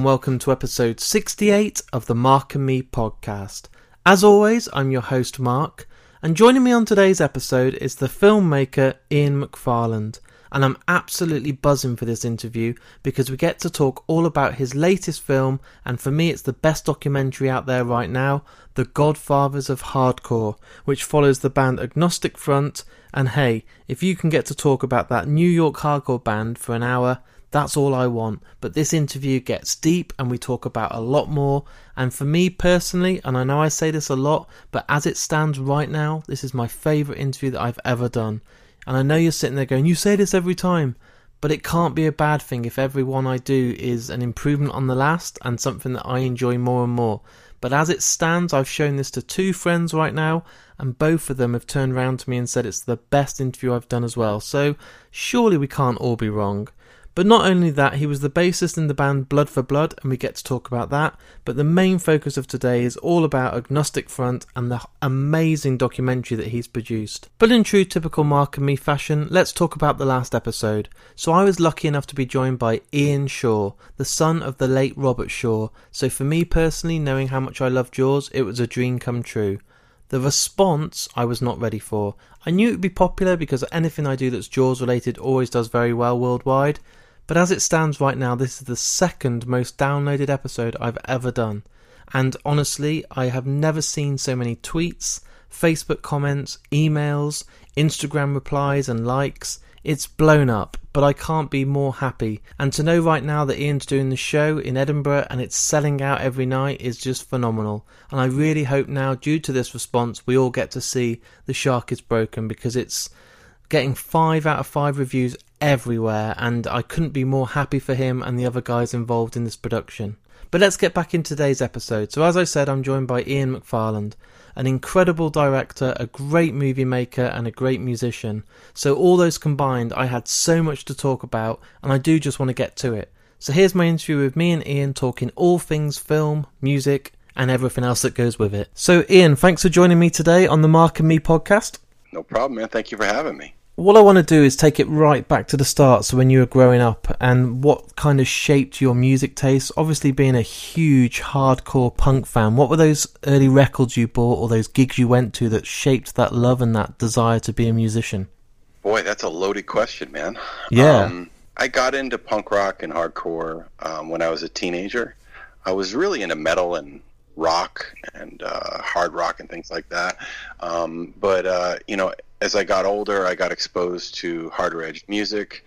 And welcome to episode 68 of the Mark and Me podcast. As always, I'm your host, Mark, and joining me on today's episode is the filmmaker Ian McFarland. And I'm absolutely buzzing for this interview because we get to talk all about his latest film, and for me, it's the best documentary out there right now The Godfathers of Hardcore, which follows the band Agnostic Front. And hey, if you can get to talk about that New York hardcore band for an hour, that's all I want. But this interview gets deep and we talk about a lot more. And for me personally, and I know I say this a lot, but as it stands right now, this is my favourite interview that I've ever done. And I know you're sitting there going, You say this every time. But it can't be a bad thing if every one I do is an improvement on the last and something that I enjoy more and more. But as it stands, I've shown this to two friends right now, and both of them have turned around to me and said it's the best interview I've done as well. So surely we can't all be wrong. But not only that, he was the bassist in the band Blood for Blood, and we get to talk about that. But the main focus of today is all about Agnostic Front and the amazing documentary that he's produced. But in true typical Mark and me fashion, let's talk about the last episode. So I was lucky enough to be joined by Ian Shaw, the son of the late Robert Shaw. So for me personally, knowing how much I love Jaws, it was a dream come true. The response I was not ready for. I knew it would be popular because anything I do that's Jaws related always does very well worldwide. But as it stands right now, this is the second most downloaded episode I've ever done. And honestly, I have never seen so many tweets, Facebook comments, emails, Instagram replies, and likes. It's blown up, but I can't be more happy. And to know right now that Ian's doing the show in Edinburgh and it's selling out every night is just phenomenal. And I really hope now, due to this response, we all get to see The Shark is Broken because it's getting five out of five reviews everywhere, and I couldn't be more happy for him and the other guys involved in this production. But let's get back in today's episode. So, as I said, I'm joined by Ian McFarland, an incredible director, a great movie maker, and a great musician. So, all those combined, I had so much to talk about, and I do just want to get to it. So, here's my interview with me and Ian talking all things film, music, and everything else that goes with it. So, Ian, thanks for joining me today on the Mark and Me podcast. No problem, man. Thank you for having me what I want to do is take it right back to the start. So when you were growing up, and what kind of shaped your music taste? Obviously, being a huge hardcore punk fan, what were those early records you bought or those gigs you went to that shaped that love and that desire to be a musician? Boy, that's a loaded question, man. Yeah. Um, I got into punk rock and hardcore um, when I was a teenager. I was really into metal and rock and uh, hard rock and things like that. Um, but uh, you know, as I got older, I got exposed to harder edged music,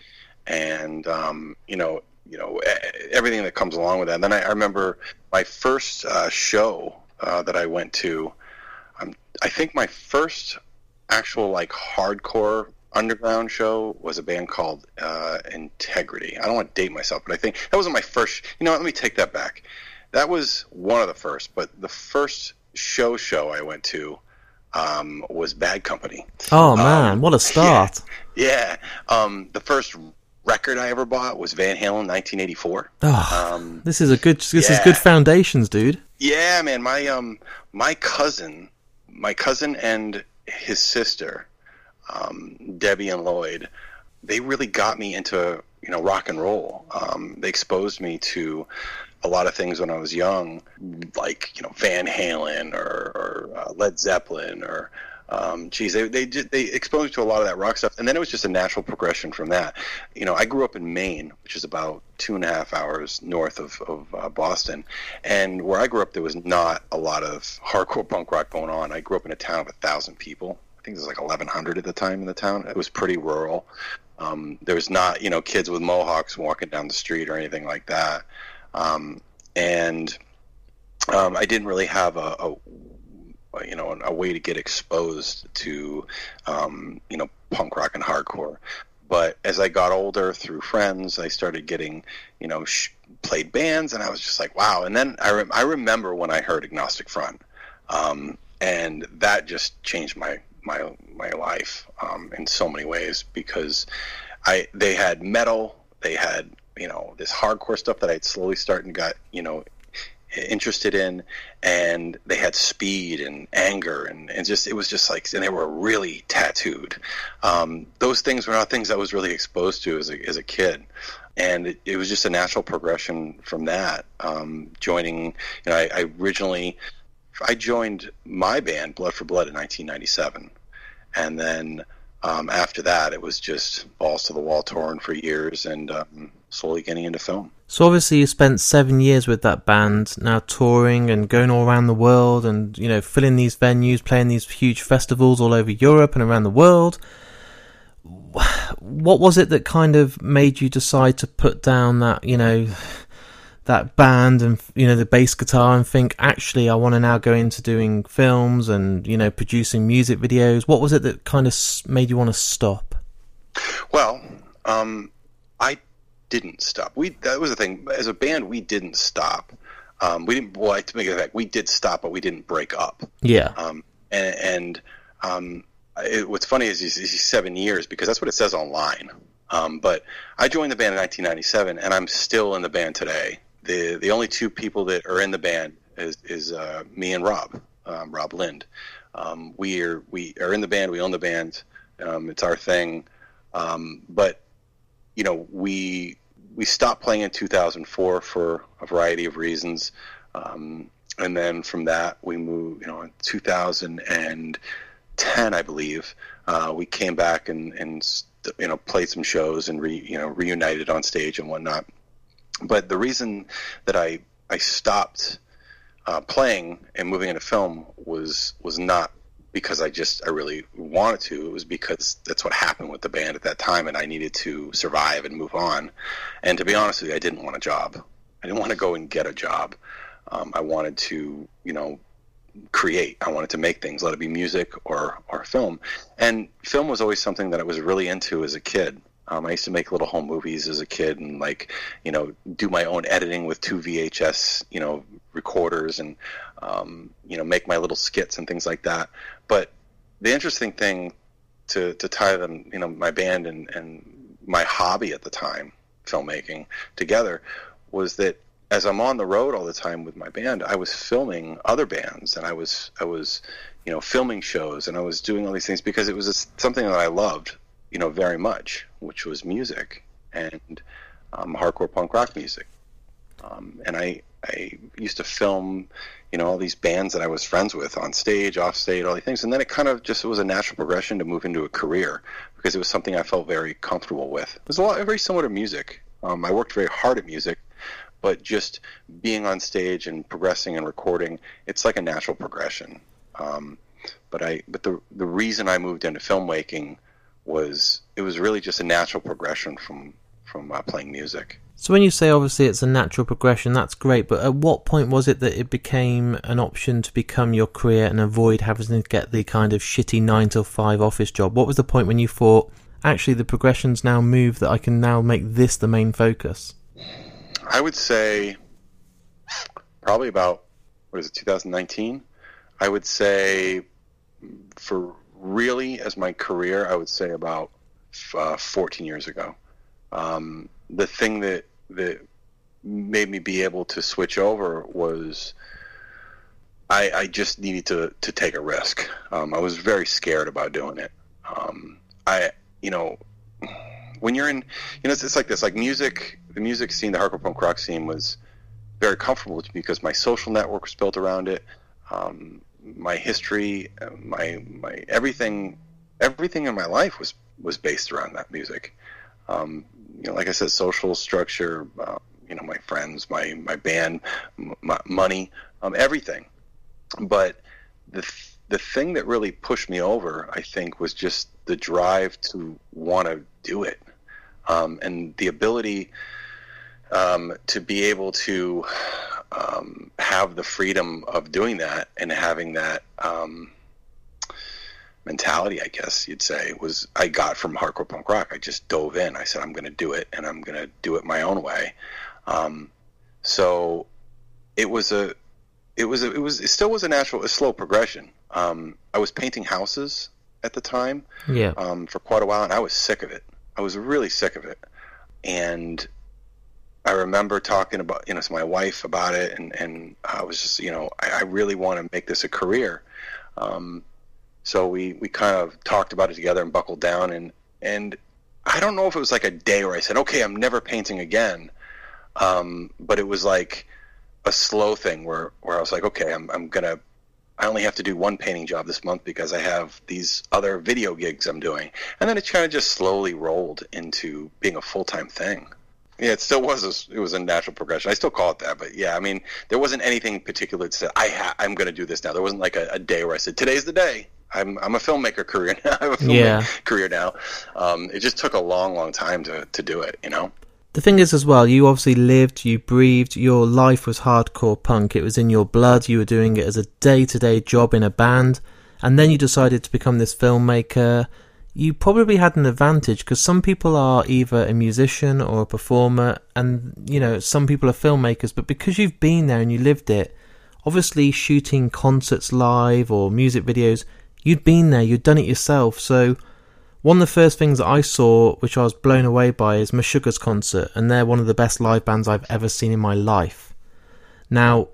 and um, you know, you know everything that comes along with that. And then I, I remember my first uh, show uh, that I went to. Um, I think my first actual like hardcore underground show was a band called uh, Integrity. I don't want to date myself, but I think that wasn't my first. You know, what, let me take that back. That was one of the first, but the first show show I went to um, was Bad Company. Oh man, um, what a start! Yeah, yeah. Um, the first record I ever bought was Van Halen, 1984. Oh, um, this is a good. This yeah. is good foundations, dude. Yeah, man. My um, my cousin, my cousin and his sister, um, Debbie and Lloyd, they really got me into you know rock and roll. Um, they exposed me to a lot of things when I was young, like you know Van Halen or, or uh, Led Zeppelin or um, geez, they they they exposed me to a lot of that rock stuff, and then it was just a natural progression from that. You know, I grew up in Maine, which is about two and a half hours north of of uh, Boston, and where I grew up, there was not a lot of hardcore punk rock going on. I grew up in a town of a thousand people. I think there was like 1,100 at the time in the town. It was pretty rural. Um, there was not, you know, kids with mohawks walking down the street or anything like that. Um, and um, I didn't really have a, a, you know a way to get exposed to um, you know punk rock and hardcore. But as I got older, through friends, I started getting you know sh- played bands, and I was just like, wow. And then I re- I remember when I heard Agnostic Front, um, and that just changed my my my life um, in so many ways because I they had metal, they had you know this hardcore stuff that I'd slowly started got you know interested in and they had speed and anger and, and just it was just like and they were really tattooed um, those things were not things i was really exposed to as a, as a kid and it, it was just a natural progression from that. Um, joining, you know, I, I originally I joined my band Blood for Blood in 1997, and then um, after that, it was just balls to the wall touring for years and um, slowly getting into film. So obviously, you spent seven years with that band, now touring and going all around the world, and you know, filling these venues, playing these huge festivals all over Europe and around the world. What was it that kind of made you decide to put down that you know that band and you know the bass guitar and think actually I want to now go into doing films and you know producing music videos what was it that kind of made you want to stop well um, didn't stop we that was the thing as a band we didn't stop um, we didn't well to make it fact we did stop but we didn't break up yeah um, and, and um, it, what's funny is these seven years because that's what it says online um, but I joined the band in 1997, and I'm still in the band today the the only two people that are in the band is is uh, me and Rob, um, Rob Lind. Um, we are we are in the band. We own the band. Um, it's our thing. Um, but you know, we we stopped playing in 2004 for a variety of reasons, um, and then from that we moved. You know, in 2010, I believe, uh, we came back and and you know played some shows and re, you know reunited on stage and whatnot. But the reason that I I stopped uh, playing and moving into film was was not because I just I really wanted to. It was because that's what happened with the band at that time, and I needed to survive and move on. And to be honest with you, I didn't want a job. I didn't want to go and get a job. Um, I wanted to, you know, create. I wanted to make things, let it be music or or film. And film was always something that I was really into as a kid. Um, I used to make little home movies as a kid and like, you know, do my own editing with two VHS, you know, recorders and, um, you know, make my little skits and things like that. But the interesting thing to, to tie them, you know, my band and, and my hobby at the time, filmmaking together, was that as I'm on the road all the time with my band, I was filming other bands and I was, I was, you know, filming shows and I was doing all these things because it was something that I loved you know, very much, which was music and um, hardcore punk rock music. Um, and I, I used to film, you know, all these bands that I was friends with on stage, off stage, all these things. And then it kind of just was a natural progression to move into a career because it was something I felt very comfortable with. It was a lot very similar to music. Um, I worked very hard at music, but just being on stage and progressing and recording, it's like a natural progression. Um, but I, but the the reason I moved into filmmaking was it was really just a natural progression from from uh, playing music. So when you say obviously it's a natural progression, that's great. But at what point was it that it became an option to become your career and avoid having to get the kind of shitty nine to five office job? What was the point when you thought, actually, the progression's now moved that I can now make this the main focus? I would say probably about what is it, 2019? I would say for really as my career, I would say about uh, 14 years ago. Um, the thing that that made me be able to switch over was I, I just needed to to take a risk. Um, I was very scared about doing it. Um, I you know when you're in you know it's, it's like this like music the music scene the hardcore punk rock scene was very comfortable because my social network was built around it. Um, my history, my my everything, everything in my life was was based around that music. Um, you know, like I said, social structure, uh, you know, my friends, my my band, my money, um, everything. But the the thing that really pushed me over, I think, was just the drive to want to do it, um, and the ability um, to be able to um, have the freedom of doing that and having that um, mentality, I guess you'd say, was I got from hardcore punk rock. I just dove in. I said, I'm going to do it, and I'm going to do it my own way. Um, so it was a, it was a, it was it still was a natural, a slow progression. Um, I was painting houses at the time, yeah, um, for quite a while, and I was sick of it. I was really sick of it, and I remember talking about you know to my wife about it, and and I was just you know I, I really want to make this a career. Um, so we we kind of talked about it together and buckled down, and and I don't know if it was like a day where I said, okay, I'm never painting again. Um, but it was like a slow thing where, where I was like, okay, I'm, I'm going to, I only have to do one painting job this month because I have these other video gigs I'm doing. And then it kind of just slowly rolled into being a full time thing. Yeah, it still was. A, it was a natural progression. I still call it that, but yeah, I mean, there wasn't anything particular that said I ha- I'm going to do this now. There wasn't like a, a, day where I said today's the day. I'm I'm a filmmaker career now. I have a filmmaker yeah. career now. Um, it just took a long, long time to to do it. You know. The thing is, as well, you obviously lived, you breathed, your life was hardcore punk. It was in your blood. You were doing it as a day to day job in a band. And then you decided to become this filmmaker. You probably had an advantage because some people are either a musician or a performer, and, you know, some people are filmmakers. But because you've been there and you lived it, obviously shooting concerts live or music videos, you'd been there, you'd done it yourself. So one of the first things that I saw, which I was blown away by, is Meshuggah's concert, and they're one of the best live bands I've ever seen in my life. Now,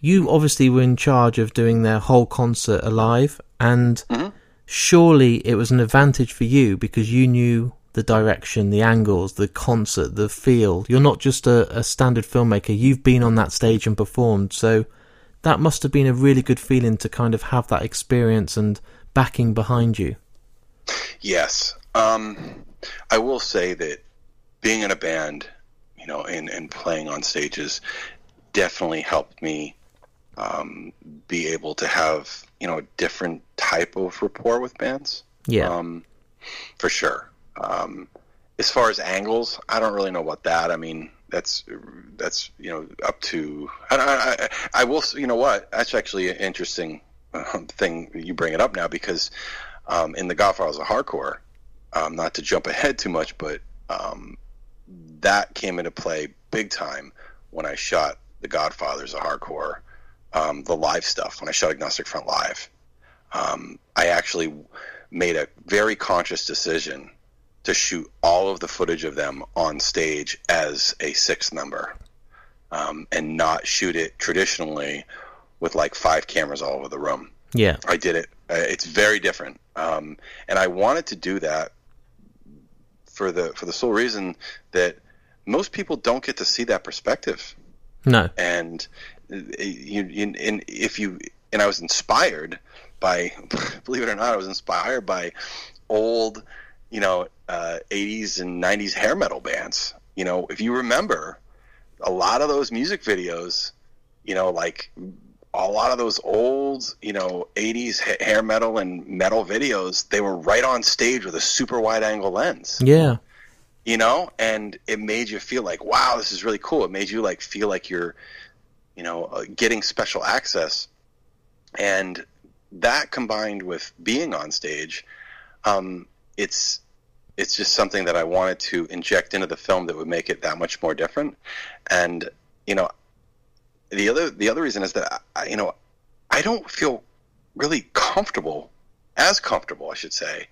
you obviously were in charge of doing their whole concert alive, and mm-hmm. Surely it was an advantage for you because you knew the direction, the angles, the concert, the feel. You're not just a, a standard filmmaker, you've been on that stage and performed, so that must have been a really good feeling to kind of have that experience and backing behind you. Yes. Um, I will say that being in a band, you know, and, and playing on stages definitely helped me um, be able to have, you know, a different type of rapport with bands. Yeah. Um, for sure. Um, as far as angles, I don't really know about that. I mean, that's that's you know up to. I, I, I will. You know what? That's actually an interesting uh, thing. You bring it up now because um, in the Godfathers of Hardcore, um, not to jump ahead too much, but um, that came into play big time when I shot the Godfathers of Hardcore, um, the live stuff. When I shot Agnostic Front live, um, I actually made a very conscious decision to shoot all of the footage of them on stage as a sixth member, um, and not shoot it traditionally with like five cameras all over the room. Yeah, I did it. Uh, it's very different, um, and I wanted to do that for the for the sole reason that most people don't get to see that perspective. No, and you, you and if you and I was inspired by, believe it or not, I was inspired by old, you know, uh, 80s and 90s hair metal bands. You know, if you remember, a lot of those music videos, you know, like a lot of those old, you know, 80s hair metal and metal videos, they were right on stage with a super wide angle lens. Yeah. You know, and it made you feel like, wow, this is really cool. It made you like feel like you're, you know, uh, getting special access. And that combined with being on stage, um, it's it's just something that I wanted to inject into the film that would make it that much more different. And you know, the other the other reason is that I, you know I don't feel really comfortable, as comfortable I should say,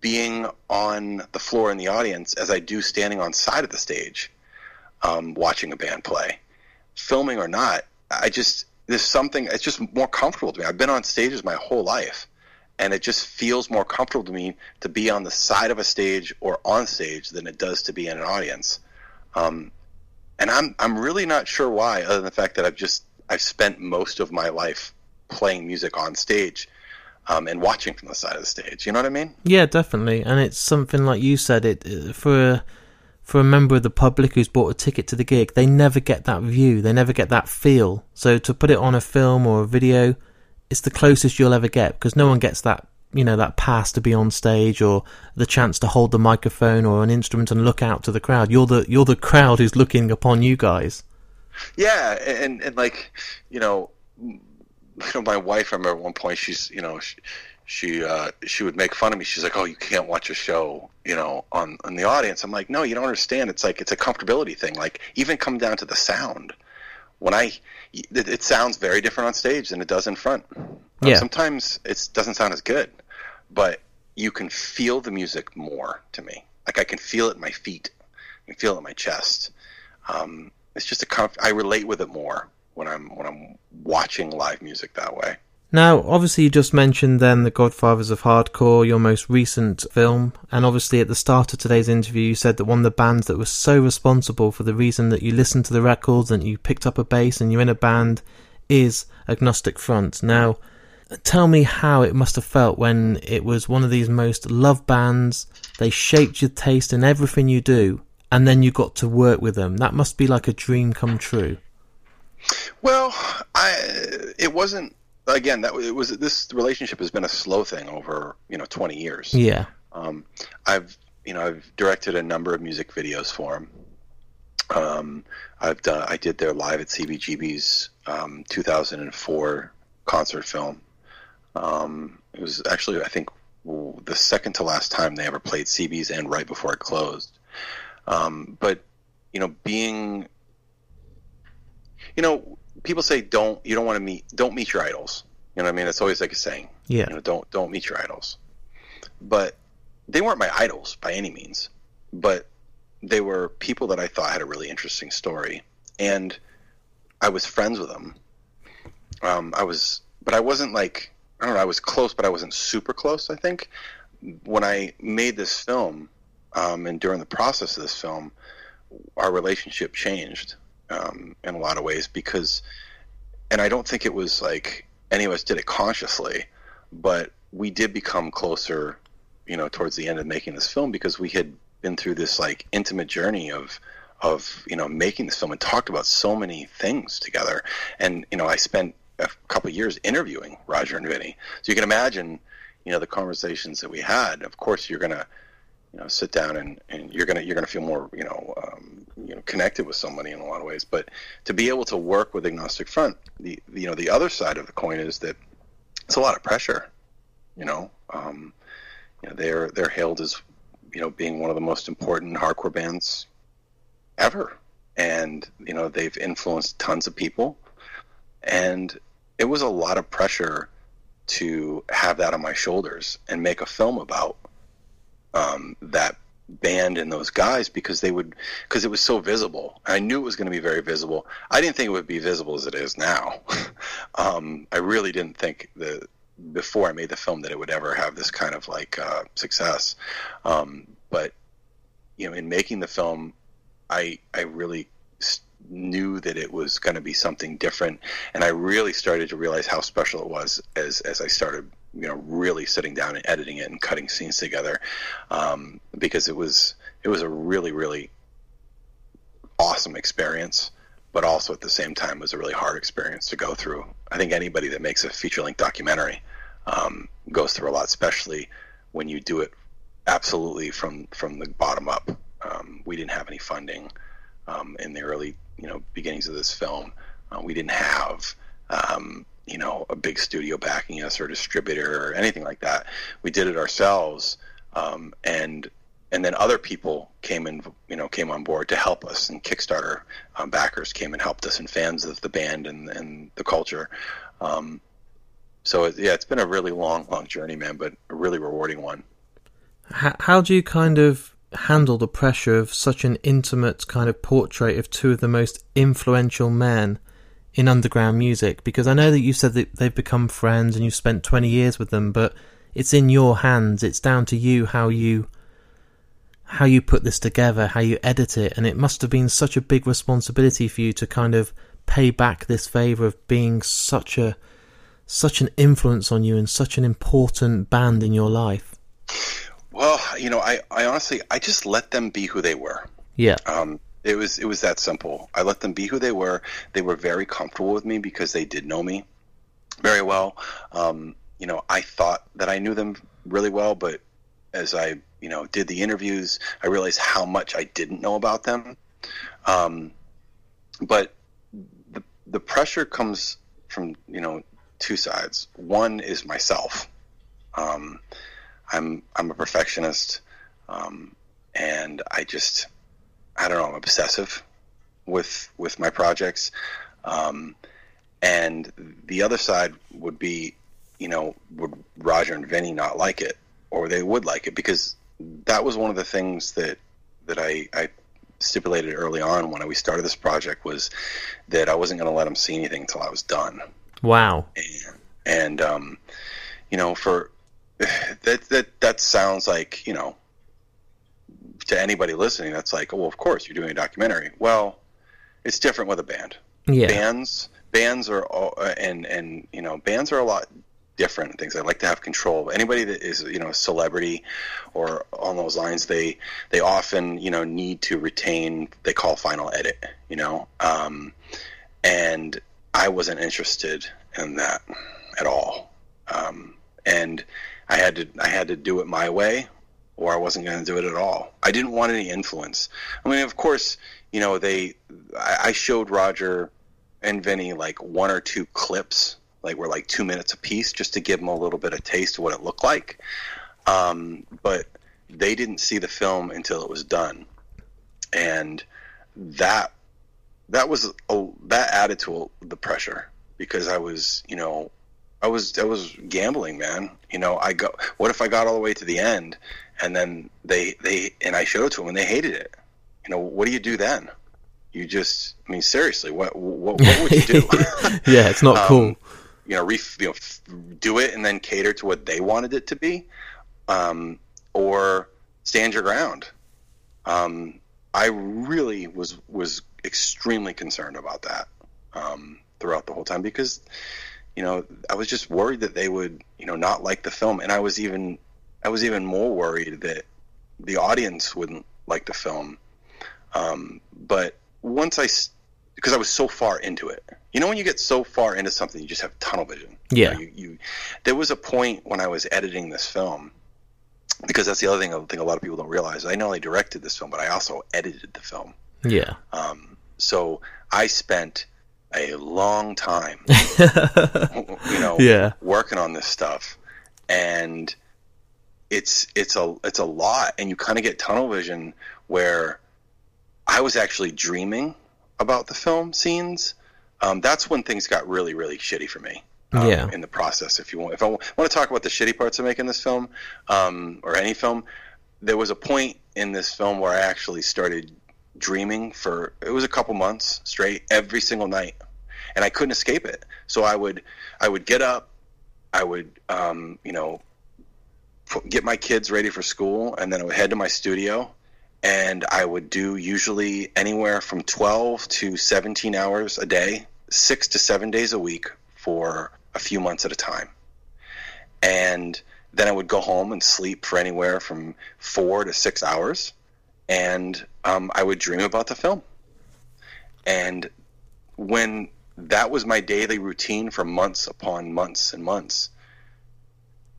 being on the floor in the audience as I do standing on side of the stage, um, watching a band play, filming or not. I just there's something it's just more comfortable to me. I've been on stages my whole life, and it just feels more comfortable to me to be on the side of a stage or on stage than it does to be in an audience. Um, and I'm I'm really not sure why, other than the fact that I've just I've spent most of my life playing music on stage. Um, and watching from the side of the stage, you know what I mean? Yeah, definitely. And it's something like you said. It for for a member of the public who's bought a ticket to the gig, they never get that view. They never get that feel. So to put it on a film or a video, it's the closest you'll ever get because no one gets that you know that pass to be on stage or the chance to hold the microphone or an instrument and look out to the crowd. You're the you're the crowd who's looking upon you guys. Yeah, and and like you know, you know, my wife. I remember at one point she's you know she, uh, she would make fun of me. She's like, "Oh, you can't watch a show, you know, on on the audience." I'm like, "No, you don't understand. It's like it's a comfortability thing. Like even come down to the sound. When I it, it sounds very different on stage than it does in front. Yeah. Um, sometimes it doesn't sound as good but you can feel the music more to me. Like I can feel it in my feet, I can feel it in my chest. Um, it's just a conf- I relate with it more when I'm when I'm watching live music that way. Now, obviously, you just mentioned then The Godfathers of Hardcore, your most recent film, and obviously at the start of today's interview, you said that one of the bands that was so responsible for the reason that you listened to the records and you picked up a bass and you're in a band is Agnostic Front. Now, tell me how it must have felt when it was one of these most loved bands, they shaped your taste in everything you do, and then you got to work with them. That must be like a dream come true. Well, I it wasn't again that it was this relationship has been a slow thing over you know 20 years. Yeah. Um, i've you know i've directed a number of music videos for them um, i've done i did their live at cbgb's um, 2004 concert film. Um, it was actually i think the second to last time they ever played cb's and right before it closed. Um, but you know being you know people say don't you don't want to meet don't meet your idols. You know what I mean? It's always like a saying. Yeah. You know, don't don't meet your idols. But they weren't my idols by any means. But they were people that I thought had a really interesting story, and I was friends with them. Um, I was, but I wasn't like I don't know. I was close, but I wasn't super close. I think when I made this film, um, and during the process of this film, our relationship changed um, in a lot of ways because, and I don't think it was like any of us did it consciously, but we did become closer, you know, towards the end of making this film because we had been through this like intimate journey of of you know making this film and talked about so many things together. And you know i spent a couple years interviewing roger and vinny. So you can imagine you know the conversations that we had. Of course you're gonna you know sit down and, and you're gonna you're gonna feel more you know um, you know connected with somebody in a lot of ways. But to be able to work with Agnostic Front, the you know the other side of the coin is that it's a lot of pressure. You know, um, you know they're they're hailed as you know being one of the most important hardcore bands ever, and you know they've influenced tons of people, and it was a lot of pressure to have that on my shoulders and make a film about um, that band and those guys because they would because it was so visible. I knew it was going to be very visible. I didn't think it would be visible as it is now. um, I really didn't think that before I made the film that it would ever have this kind of like uh, success. Um, but you know, in making the film, I I really knew that it was going to be something different, and I really started to realize how special it was as as I started you know really sitting down and editing it and cutting scenes together um, because it was it was a really really awesome experience but also at the same time was a really hard experience to go through. I think anybody that makes a feature length documentary um, goes through a lot especially when you do it absolutely from from the bottom up. Um, we didn't have any funding um, in the early you know beginnings of this film. Uh, we didn't have um, you know a big studio backing us or distributor or anything like that. We did it ourselves, um, and and then other people came in, you know, came on board to help us, and Kickstarter um, backers came and helped us, and fans of the band and and the culture. Um, so it, yeah, it's been a really long, long journey, man, but a really rewarding one. How, how do you kind of handle the pressure of such an intimate kind of portrait of two of the most influential men in underground music? Because I know that you said that they've become friends and you've spent 20 years with them, but it's in your hands. It's down to you how you how you put this together, how you edit it, and it must have been such a big responsibility for you to kind of pay back this favor of being such a such an influence on you and such an important band in your life. Well, you know, I, I honestly I just let them be who they were. Yeah. Um, it was it was that simple. I let them be who they were. They were very comfortable with me because they did know me very well. Um, you know, I thought that I knew them really well, but as I you know did the interviews, I realized how much I didn't know about them. Um, but the the pressure comes from you know two sides. One is myself. Um, I'm I'm a perfectionist, um, and I just I don't know, I'm obsessive with with my projects. Um, and the other side would be, you know, would Roger and Vinny not like it, or they would like it because that was one of the things that that I, I stipulated early on when we started this project was that I wasn't going to let them see anything until I was done. Wow. And And um, you know, for that that that sounds like you know to anybody listening, that's like, oh, well, of course you're doing a documentary. Well, it's different with a band. Yeah. Bands bands are all, uh, and and you know bands are a lot different things. I like to have control. Anybody that is you know a celebrity or on those lines, they they often you know need to retain. They call final edit. You know, um, and I wasn't interested in that at all. Um, and I had to I had to do it my way, or I wasn't going to do it at all. I didn't want any influence. I mean, of course, you know they. I, showed Roger and Vinny like one or two clips, like were like two minutes a piece, just to give them a little bit of taste of what it looked like. Um, but they didn't see the film until it was done, and that that was a, that added to the pressure because I was, you know, I was I was gambling, man. You know, I go. What if I got all the way to the end, and then they they and I showed it to them and they hated it? You know, what do you do then? You just, I mean, seriously, what what, what would you do? yeah, it's not Um, cool. you know, ref, you know, f- do it and then cater to what they wanted it to be, um, or stand your ground. Um, I really was was extremely concerned about that um, throughout the whole time because, you know, I was just worried that they would, you know, not like the film, and I was even I was even more worried that the audience wouldn't like the film. Um, but once I, because I was so far into it, you know, when you get so far into something, you just have tunnel vision. You Yeah. know, you, you, there was a point when I was editing this film, because that's the other thing I think a lot of people don't realize. I not only directed this film, but I also edited the film. Yeah. Um, so I spent a long time, you know, Yeah. working on this stuff, and it's it's a it's a lot, and you kind of get tunnel vision where I was actually dreaming about the film scenes. Um, that's when things got really really shitty for me. Um, Yeah. In the process, if you want, if I want to talk about the shitty parts of making this film, um, or any film, there was a point in this film where I actually started dreaming for it was a couple months straight every single night and I couldn't escape it so I would I would get up I would um, you know get my kids ready for school and then I would head to my studio and I would do usually anywhere from 12 to 17 hours a day 6 to 7 days a week for a few months at a time and then I would go home and sleep for anywhere from 4 to 6 hours and um, I would dream about the film. And when that was my daily routine for months upon months and months,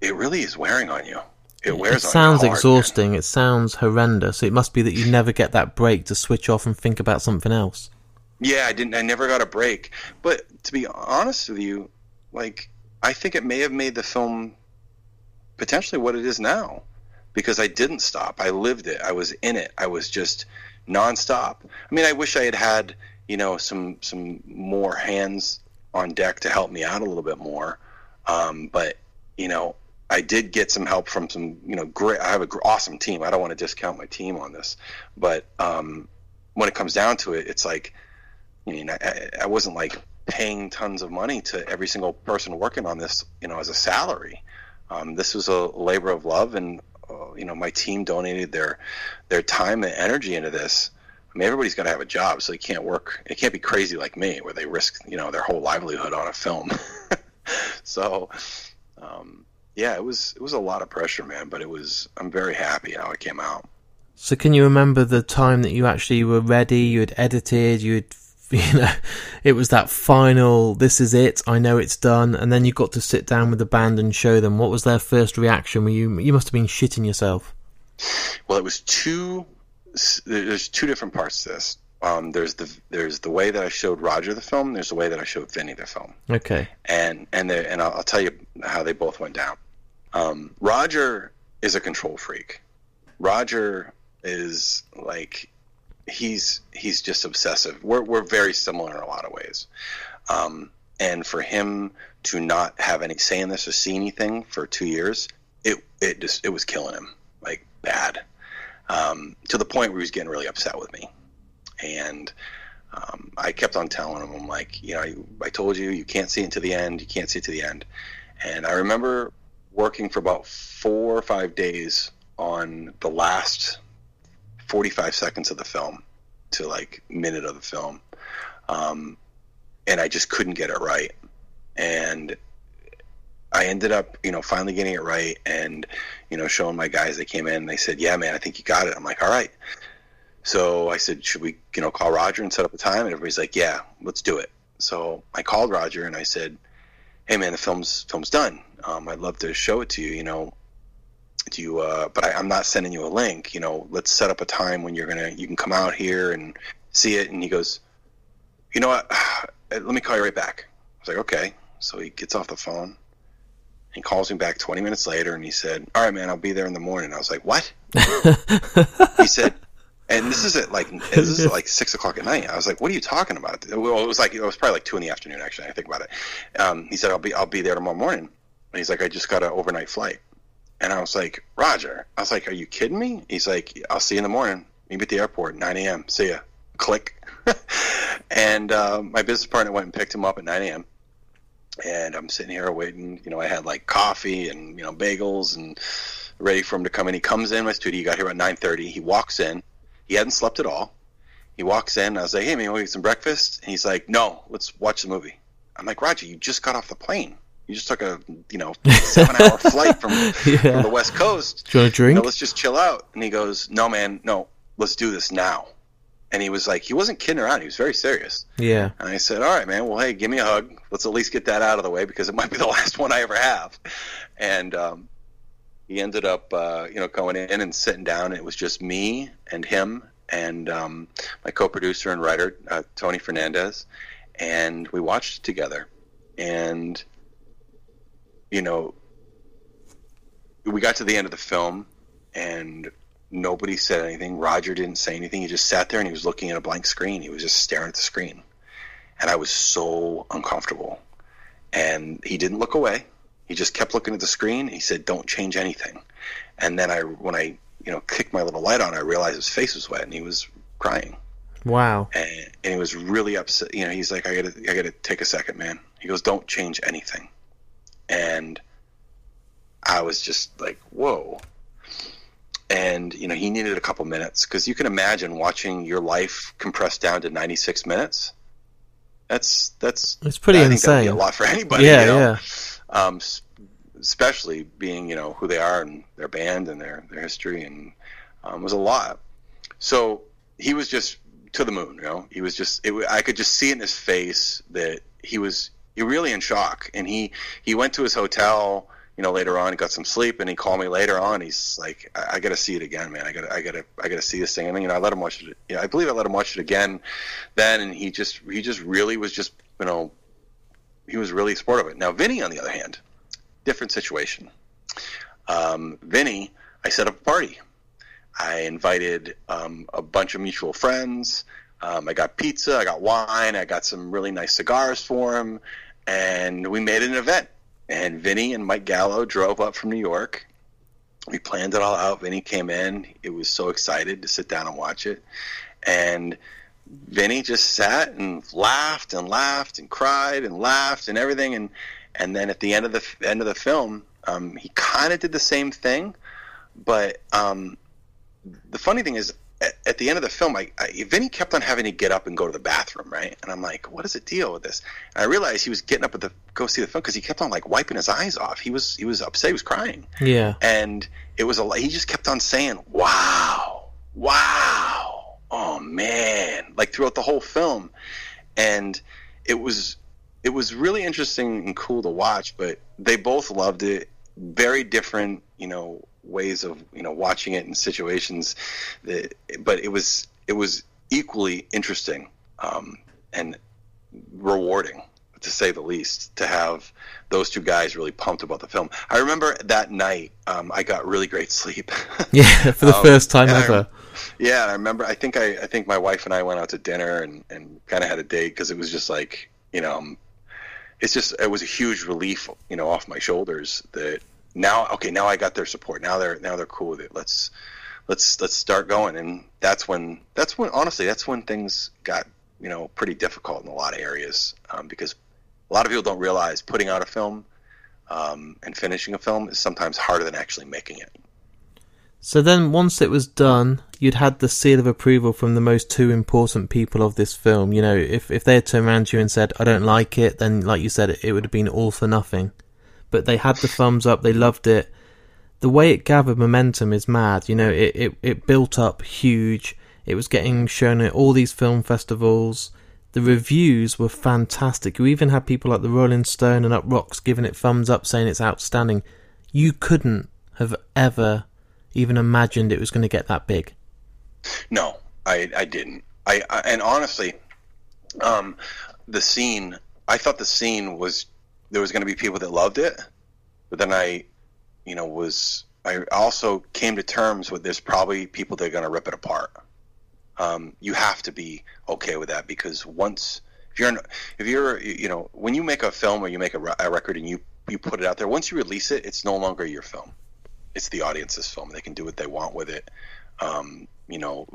it really is wearing on you. It wears It on sounds you hard, man. exhausting. It sounds horrendous. It must be that you never get that break to switch off and think about something else. Yeah, I didn't. I never got a break. But to be honest with you, like I think it may have made the film potentially what it is now because I didn't stop. I lived it. I was in it. I was just nonstop. I mean, I wish I had had you know some some more hands on deck to help me out a little bit more. Um, but you know, I did get some help from some you know great. I have an awesome team. I don't want to discount my team on this, but um, when it comes down to it, it's like I mean, I, I wasn't like paying tons of money to every single person working on this, you know, as a salary. Um, this was a labor of love, and uh, you know, my team donated their their time and energy into this. I mean, everybody's got to have a job, so they can't work. It can't be crazy like me, where they risk, you know, their whole livelihood on a film. so, um, yeah, it was it was a lot of pressure, man. But it was. I'm very happy how it came out. So can you remember the time that you actually were ready? You had edited. You had, you know, it was that final. This is it. I know it's done. And then you got to sit down with the band and show them. What was their first reaction? Were you you must have been shitting yourself. Well, it was two. There's two different parts to this. Um, there's the there's the way that I showed Roger the film. There's the way that I showed Vinny the film, Okay. and and the, and I'll, I'll tell you how they both went down. Um, Roger is a control freak. Roger is like he's he's just obsessive. We're we're very similar in a lot of ways. Um, and for him to not have any say in this or see anything for two years, it it just it was killing him like bad, um, to the point where he was getting really upset with me. And um, I kept on telling him, I'm like, you know, I, I told you, you can't see it to the end. You can't see it to the end. And I remember working for about four or five days on the last 45 seconds of the film to like minute of the film. Um, and I just couldn't get it right. And I ended up, you know, finally getting it right and, you know, showing my guys, they came in and they said, yeah, man, I think you got it. I'm like, all right. So I said, should we, you know, call Roger and set up a time? And everybody's like, yeah, let's do it. So I called Roger and I said, hey man, the film's, film's done. Um, I'd love to show it to you, you know, do you, uh, but I, I'm not sending you a link, you know, let's set up a time when you're going to, you can come out here and see it. And he goes, you know what? Let me call you right back. I was like, okay. So he gets off the phone he calls me back 20 minutes later and he said, All right, man, I'll be there in the morning. I was like, What? he said, and this is at like this is like six o'clock at night. I was like, "What are you talking about?" Well, it was like it was probably like two in the afternoon. Actually, I think about it. Um, he said, "I'll be I'll be there tomorrow morning." And he's like, "I just got an overnight flight," and I was like, "Roger." I was like, "Are you kidding me?" He's like, "I'll see you in the morning. Meet me at the airport, 9 a.m. See ya." Click. and uh, my business partner went and picked him up at 9 a.m and I'm sitting here waiting. You know, I had like coffee and you know bagels and ready for him to come in. He comes in my studio. He got here at 9:30. He walks in. He hadn't slept at all. He walks in. I was like, "Hey, man, want to get some breakfast?" And he's like, "No, let's watch the movie." I'm like, "Roger, you just got off the plane. You just took a you know seven hour flight from, yeah. from the West Coast. Do you want a drink? You know, let's just chill out." And he goes, "No, man, no. Let's do this now." and he was like, he wasn't kidding around. He was very serious. Yeah. And I said, all right, man. Well, hey, give me a hug. Let's at least get that out of the way because it might be the last one I ever have. And um, he ended up, uh, you know, going in and sitting down. And it was just me and him and um, my co-producer and writer uh, Tony Fernandez, and we watched it together. And you know, we got to the end of the film, and Nobody said anything. Roger didn't say anything. He just sat there and he was looking at a blank screen. He was just staring at the screen. And I was so uncomfortable. And he didn't look away. He just kept looking at the screen. He said, "Don't change anything." And then I, when I, you know, kicked my little light on, I realized his face was wet and he was crying. Wow. And, and he was really upset. You know, he's like, "I gotta, I gotta take a second, man." He goes, "Don't change anything." And I was just like, "Whoa." and you know he needed a couple minutes because you can imagine watching your life compressed down to 96 minutes. That's that's it's pretty I insane think a lot for anybody yeah you know? yeah. Um, especially being you know who they are and their band and their their history and um, was a lot. So he was just to the moon you know? He was just it, I could just see in his face that he was he really in shock and he he went to his hotel you know, later on, got some sleep, and he called me later on. He's like, I, I got to see it again, man. I got, I got to, I got to see this thing. And then, you know, I let him watch it. You I believe I let him watch it again. Then, and he just, he just really was just, you know, he was really supportive of it. Now, Vinny, on the other hand, different situation. Um, Vinny, I set up a party. I invited um, a bunch of mutual friends. Um, I got pizza, I got wine, I got some really nice cigars for him, and we made an event and Vinny and Mike Gallo drove up from New York. We planned it all out. Vinny came in. It was so excited to sit down and watch it. And Vinny just sat and laughed and laughed and cried and laughed and everything. And and then at the end of the end of the film, um, he kind of did the same thing. But um, the funny thing is, at, at, the end of the film, I, I, Vinny kept on having to get up and go to the bathroom, right? And I'm like, what is the deal with this? And I realized he was getting up at the go see the film because he kept on like wiping his eyes off. He was he was upset. He was crying. Yeah. And it was a he just kept on saying, "Wow, wow, oh man!" Like throughout the whole film, and it was it was really interesting and cool to watch. But they both loved it. Very different, you know, ways of you know watching it in situations that but it was it was equally interesting um, and rewarding to say the least to have those two guys really pumped about the film. I remember that night um, i got really great sleep. Yeah for the um, first time ever I, yeah i remember i think i i think my wife and i went out to dinner and and kind of had a date because it was just like you know um, it's just it was a huge relief you know off my shoulders that now okay now i got their support now they're now they're cool with it let's let's let's start going and that's when that's when honestly that's when things got you know pretty difficult in a lot of areas um, because a lot of people don't realize putting out a film um, and finishing a film is sometimes harder than actually making it. So then, once it was done, you'd had the seal of approval from the most two important people of this film. You know, if if they had turned around to you and said, "I don't like it," then, like you said, it, it would have been all for nothing. But they had the thumbs up; they loved it. The way it gathered momentum is mad. You know, it it, it built up huge. It was getting shown at all these film festivals. The reviews were fantastic. You even had people like the Rolling Stone and Uproxx giving it thumbs up, saying it's outstanding. You couldn't have ever even imagined it was going to get that big. No, I, I didn't. I, I and honestly, um, the scene. I thought the scene was there was going to be people that loved it, but then I, you know, was I also came to terms with there's probably people that are going to rip it apart. Um, you have to be okay with that because once if you're if you're you know when you make a film or you make a, a record and you you put it out there once you release it it's no longer your film it's the audience's film. They can do what they want with it. Um, you know,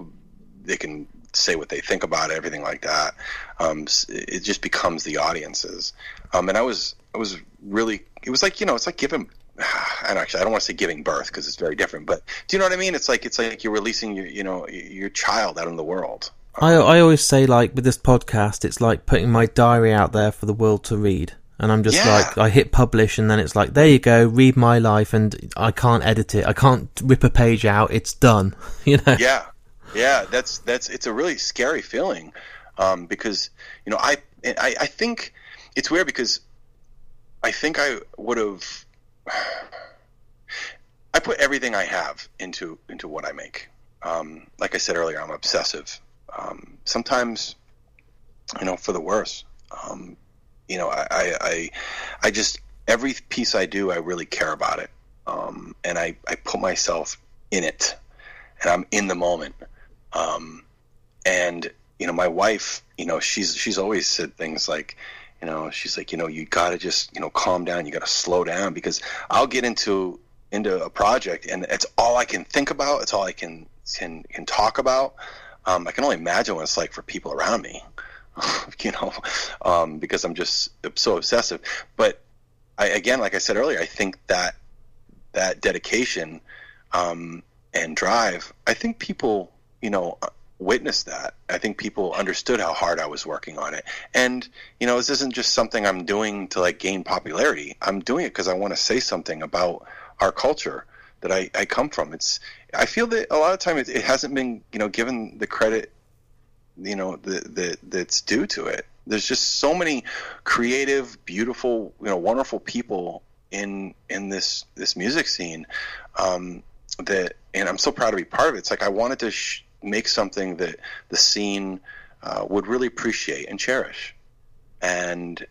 they can say what they think about it, everything like that. Um, it just becomes the audience's. Um, and I was, I was really, it was like, you know, it's like giving, and actually, I don't want to say giving birth because it's very different, but do you know what I mean? It's like, it's like you're releasing your, you know, your child out in the world. I, I always say like with this podcast, it's like putting my diary out there for the world to read and I'm just yeah. like I hit publish and then it's like there you go read my life and I can't edit it I can't rip a page out it's done you know yeah yeah that's that's it's a really scary feeling um, because you know I, I I think it's weird because I think I would have I put everything I have into into what I make. Um, like I said earlier I'm obsessive. Um, sometimes you know for the worse. Um, you know, I, I, I just every piece I do, I really care about it, um, and I, I put myself in it, and I'm in the moment. Um, and you know, my wife, you know, she's she's always said things like, you know, she's like, you know, you got to just you know calm down, you got to slow down because I'll get into into a project and it's all I can think about, it's all I can can can talk about. Um, I can only imagine what it's like for people around me. you know, um, because I'm just so obsessive. But I, again, like I said earlier, I think that that dedication um, and drive, I think people, you know, witnessed that. I think people understood how hard I was working on it. And, you know, this isn't just something I'm doing to like gain popularity. I'm doing it because I want to say something about our culture that I, I come from. It's, I feel that a lot of time it, it hasn't been, you know, given the credit you know that that's due to it. There's just so many creative, beautiful, you know, wonderful people in in this this music scene um, that, and I'm so proud to be part of it. It's like I wanted to sh- make something that the scene uh, would really appreciate and cherish, and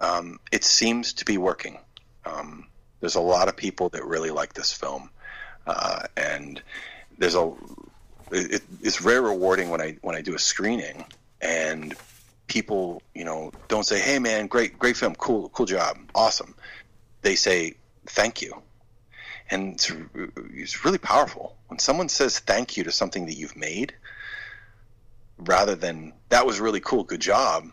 um, it seems to be working. Um, there's a lot of people that really like this film, uh, and there's a it, it's very rewarding when I when I do a screening and people you know don't say hey man great great film. Cool cool job. Awesome. They say thank you. And it's, it's really powerful when someone says thank you to something that you've made rather than that was really cool good job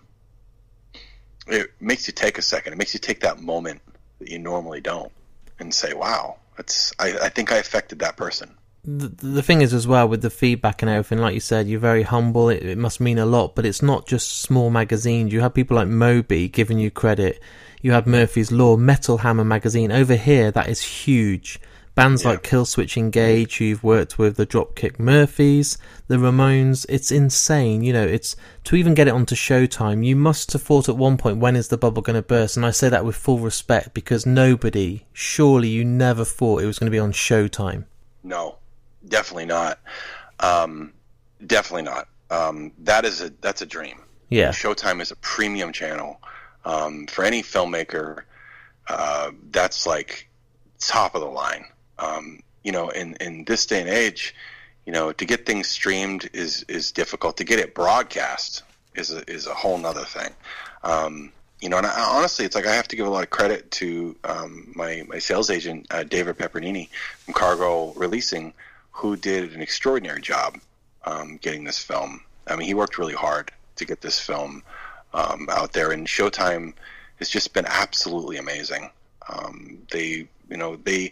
it makes you take a second. It makes you take that moment that you normally don't and say wow that's I, I think i affected that person. The, the thing is as well with the feedback and everything like you said you're very humble. It, it, must mean a lot but it's not just small magazines. You have people like moby giving you credit. You have murphy's law metal hammer magazine. Over here that is huge bands yeah. like killswitch engage who you've worked with the dropkick murphys the ramones it's insane you know it's to even get it onto showtime you must have thought at one point when is the bubble going to burst and i say that with full respect because nobody surely you never thought it was going to be on showtime no definitely not. Um, definitely not. Um, that is a that's a dream. Yeah, Showtime is a premium channel um, for any filmmaker. Uh, that's like top of the line. Um, you know, in in this day and age, you know, to get things streamed is is difficult. To get it broadcast is a, is a whole nother thing. Um, you know, and I, honestly, it's like I have to give a lot of credit to um, my my sales agent, uh, David Piperni from Cargo Releasing, who did an extraordinary job um, getting this film. I mean, he worked really hard, to get this film um, out there. And Showtime has just been absolutely amazing. Um, they, you know, they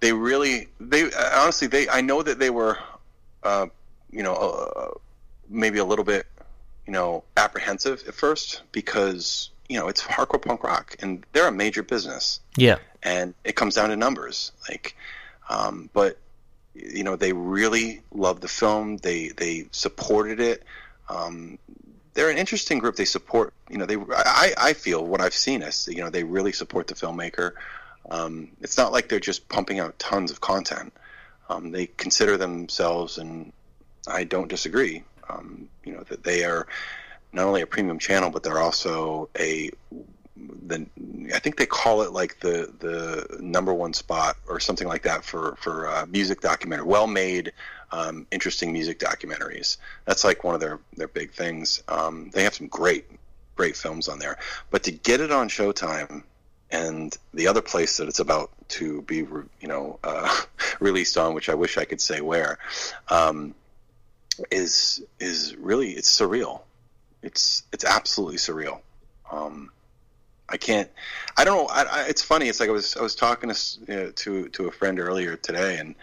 they really they honestly they I know that they were, uh, you know, uh, maybe a little bit, you know, apprehensive at first because you know it's hardcore punk rock and they're a major business. Yeah, and it comes down to numbers. Like, um, but you know, they really loved the film. They they supported it. Um, they're an interesting group. They support, you know, they I, I feel what I've seen is, you know, they really support the filmmaker. Um, it's not like they're just pumping out tons of content. Um, they consider themselves, and I don't disagree, um, you know, that they are not only a premium channel, but they're also a the I think they call it like the the number one spot or something like that for for uh, music documentary, well made, um, interesting music documentaries. That's like one of their their big things. Um, they have some great great films on there, but to get it on Showtime and the other place that it's about to be you know uh, released on, which I wish I could say where, um, is is really it's surreal. It's it's absolutely surreal. Um, I can't. I don't know. I, I, it's funny. It's like I was I was talking to know, to to a friend earlier today, and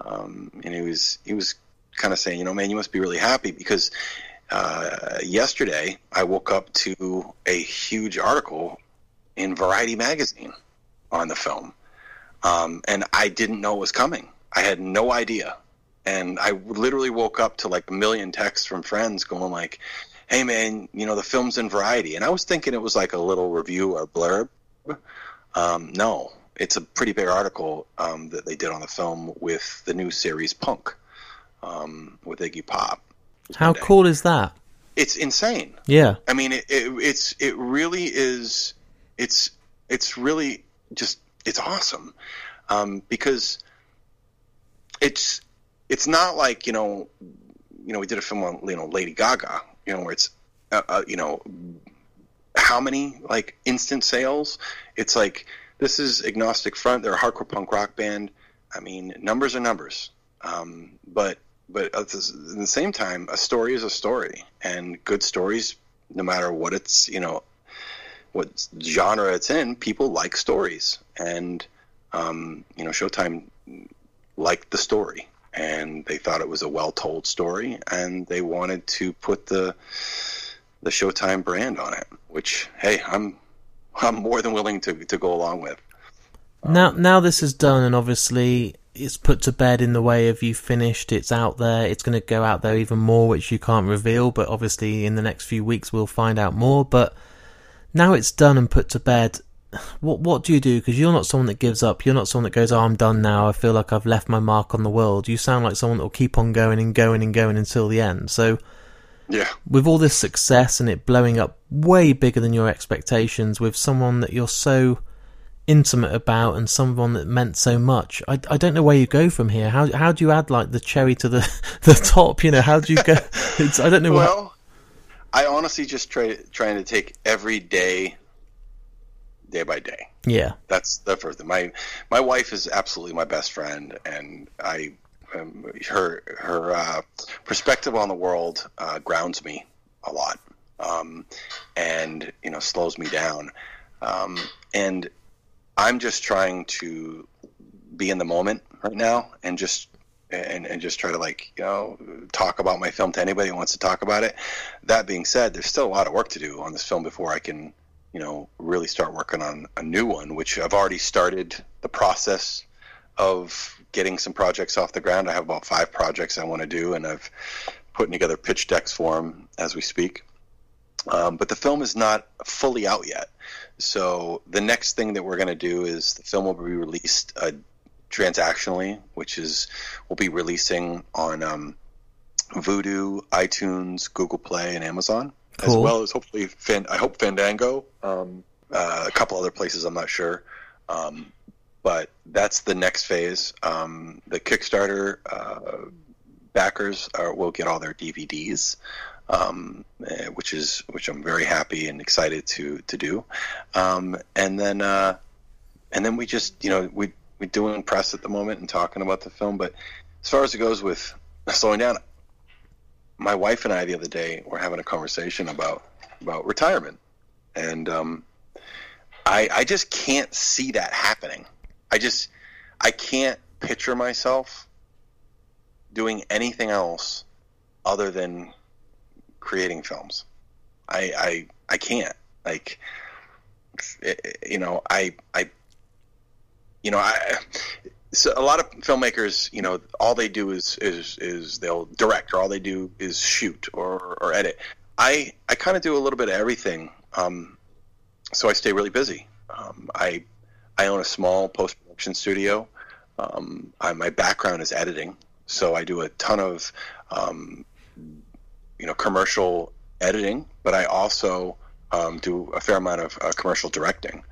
um, and he was he was kind of saying, you know, man, you must be really happy because uh, yesterday I woke up to a huge article in Variety magazine on the film, um, and I didn't know it was coming. I had no idea, and I literally woke up to like a million texts from friends going like, hey man, you know the film's in Variety, and I was thinking it was like a little review or blurb. Um, no, it's a pretty big article um, that they did on the film with the new series Punk um, with Iggy Pop. How cool is that? It's insane. Yeah, I mean, it, it, it's it really is. It's it's really just it's awesome um, because it's it's not like you know you know we did a film on you know Lady Gaga you know, where it's, uh, uh, you know, how many like instant sales? It's like this is Agnostic Front. They're a hardcore punk rock band. I mean, numbers are numbers. Um, but but at the same time, a story is a story, and good stories, no matter what it's you know, what genre it's in, people like stories, and um, you know, Showtime liked the story, and they thought it was a well told story, and they wanted to put the the Showtime brand on it. Which, hey, I'm I'm more than willing to to go along with. Now, now this is done, and obviously it's put to bed in the way of you finished. It's out there. It's going to go out there even more, which you can't reveal. But obviously, in the next few weeks, we'll find out more. But now it's done and put to bed what what do you do? Because you're not someone that gives up. You're not someone that goes, "Oh, I'm done now. I feel like I've left my mark on the world." You sound like someone that will keep on going and going and going until the end. So, yeah, with all this success and it blowing up way bigger than your expectations, with someone that you're so intimate about and someone that meant so much, I, I don't know where you go from here. How how do you add like the cherry to the the top? You know, how do you go? It's, I don't know. Well. I honestly just try trying to take every day day by day. Yeah, that's the first thing. My my wife is absolutely my best friend, and I um, her her uh, perspective on the world uh, grounds me a lot, um, and you know slows me down, um, and I'm just trying to be in the moment right now and just and, and just try to like you know talk about my film to anybody who wants to talk about it. That being said, there's still a lot of work to do on this film before I can you know, really start working on a new one, which I've already started the process of getting some projects off the ground. I have about five projects I want to do, and I've putting together pitch decks for them as we speak. Um, but the film is not fully out yet. So the next thing that we're going to do is the film will be released uh, transactionally, which is we'll be releasing on um, Vudu, iTunes, Google Play, and Amazon cool. as well as hopefully Fan, I hope Fandango, um, uh, a couple other places I'm not sure, um, but that's the next phase. Um, the Kickstarter uh, backers are, will get all their DVDs, um, eh, which is which I'm very happy and excited to to do, um, and then uh, and then we just you know we we're doing press at the moment and talking about the film, but as far as it goes with slowing down, my wife and I the other day were having a conversation about about retirement, and um, I I just can't see that happening. I just I can't picture myself doing anything else other than creating films. I I I can't like you know I I you know I so a lot of filmmakers, you know, all they do is is is they'll direct, or all they do is shoot or or edit. I I kind of do a little bit of everything, um, so I stay really busy. Um, I I own a small post production studio. Um, I, my background is editing, so I do a ton of um, you know commercial editing, but I also um, do a fair amount of uh, commercial directing.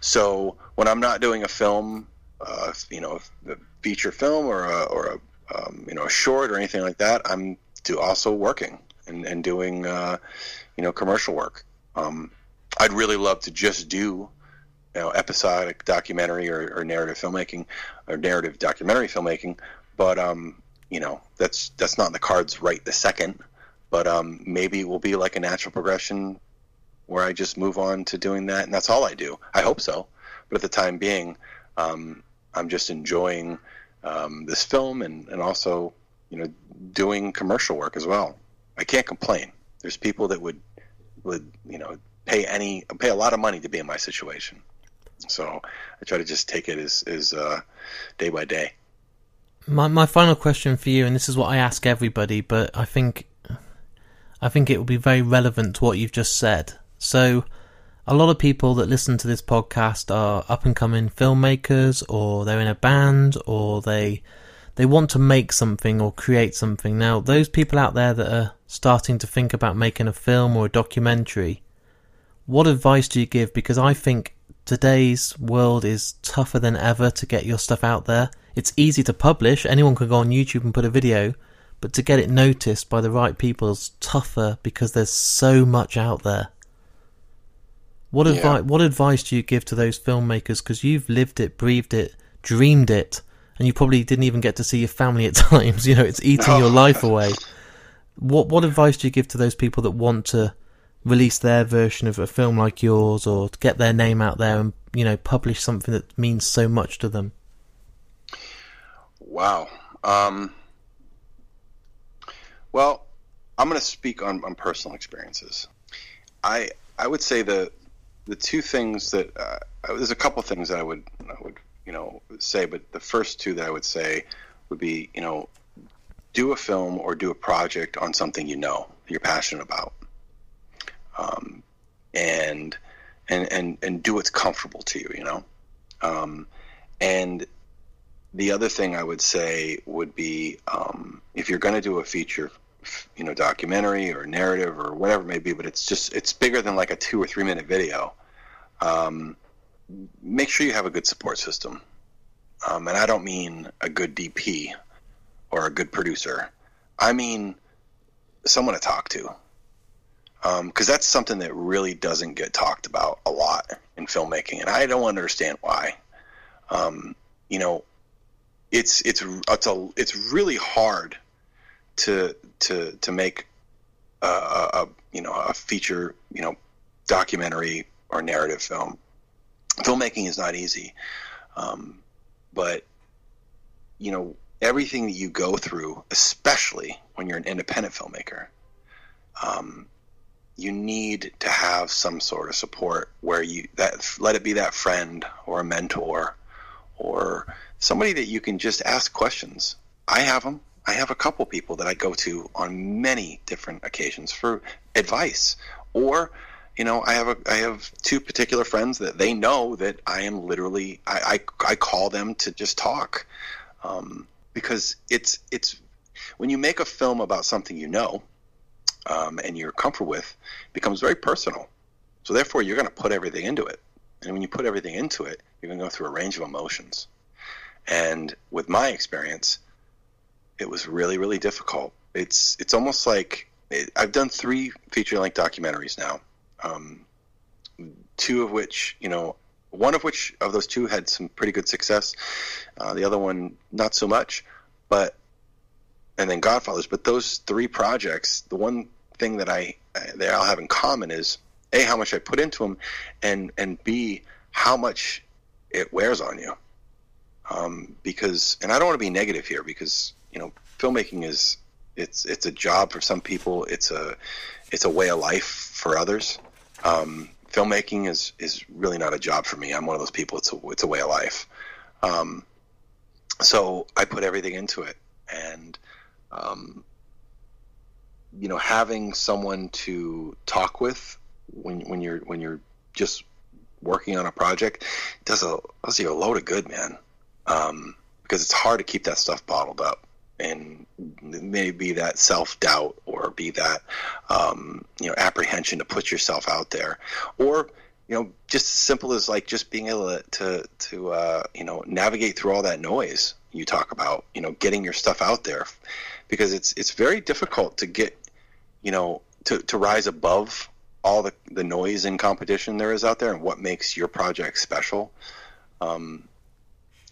So when I'm not doing a film uh, you know a feature film or a, or a um, you know a short or anything like that, I'm do also working and, and doing uh, you know commercial work. Um, I'd really love to just do you know episodic documentary or, or narrative filmmaking or narrative documentary filmmaking, but um, you know that's that's not in the cards right this second. But um, maybe it will be like a natural progression where I just move on to doing that, and that's all I do. I hope so. But at the time being, um, I'm just enjoying um, this film and, and also, you know, doing commercial work as well. I can't complain. There's people that would would you know pay any pay a lot of money to be in my situation. So I try to just take it as as uh, day by day. My my final question for you, and this is what I ask everybody, but I think I think it will be very relevant to what you've just said. So a lot of people that listen to this podcast are up and coming filmmakers or they're in a band or they they want to make something or create something. Now, those people out there that are starting to think about making a film or a documentary, what advice do you give? Because I think today's world is tougher than ever to get your stuff out there. It's easy to publish, anyone can go on YouTube and put a video, but to get it noticed by the right people is tougher because there's so much out there. What advice? Yeah. What advice do you give to those filmmakers? Because you've lived it, breathed it, dreamed it, and you probably didn't even get to see your family at times. You know, it's eating your life away. What What advice do you give to those people that want to release their version of a film like yours, or to get their name out there and you know publish something that means so much to them? Wow. Um, well, I'm going to speak on, on personal experiences. I I would say the the two things that uh, there's a couple things that I would I would you know say, but the first two that I would say would be you know do a film or do a project on something you know you're passionate about, um, and and and and do what's comfortable to you, you know, um, and the other thing I would say would be um, if you're going to do a feature you know documentary or narrative or whatever it may be, but it's just it's bigger than like a two or three minute video. Um, make sure you have a good support system, um, and I don't mean a good DP or a good producer. I mean someone to talk to, because um, that's something that really doesn't get talked about a lot in filmmaking, and I don't understand why. Um, you know, it's it's it's a it's really hard to to to make a, a, you know a feature you know documentary or narrative film. Filmmaking is not easy, um, but you know everything that you go through, especially when you're an independent filmmaker, um, you need to have some sort of support where you that let it be that friend or a mentor or somebody that you can just ask questions. I have them. I have a couple people that I go to on many different occasions for advice, or you know, I have a I have two particular friends that they know that I am literally I I, I call them to just talk, um, because it's it's when you make a film about something you know, um, and you're comfortable with, it becomes very personal. So therefore, you're going to put everything into it, and when you put everything into it, you're going to go through a range of emotions. And with my experience, it was really really difficult. It's it's almost like it, I've done three feature length documentaries now, um, two of which you know one of which of those two had some pretty good success, uh, the other one not so much, but and then Godfathers. But those three projects, the one thing that I they all have in common is a how much I put into them, and and b how much it wears on you. Um, because, and I don't want to be negative here, because you know, filmmaking is it's it's a job for some people. It's a it's a way of life for others. Um, filmmaking is is really not a job for me. I'm one of those people. It's a it's a way of life. Um, so I put everything into it, and um, you know, having someone to talk with when when you're when you're just working on a project does a does you a load of good, man. Um, because it's hard to keep that stuff bottled up and maybe that self doubt or be that um, you know apprehension to put yourself out there, or you know just as simple as like just being able to to, uh, you know navigate through all that noise you talk about, you know, getting your stuff out there, because it's it's very difficult to get you know to to rise above all the the noise and competition there is out there and what makes your project special. Um,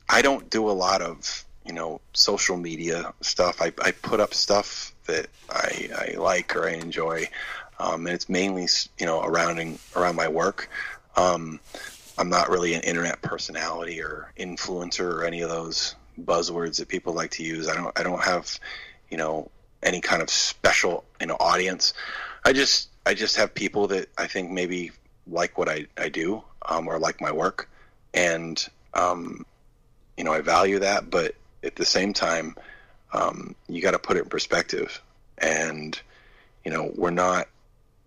I don't do a lot of you know social media stuff. I, I put up stuff that I, I like or I enjoy, um, and it's mainly you know around around my work. Um, I'm not really an internet personality or influencer or any of those buzzwords that people like to use. I don't I don't have you know any kind of special you know audience. I just I just have people that I think maybe like what I, I do um, or like my work, and um, you know I value that. But at the same time, um, you got to put it in perspective. And you know, we're not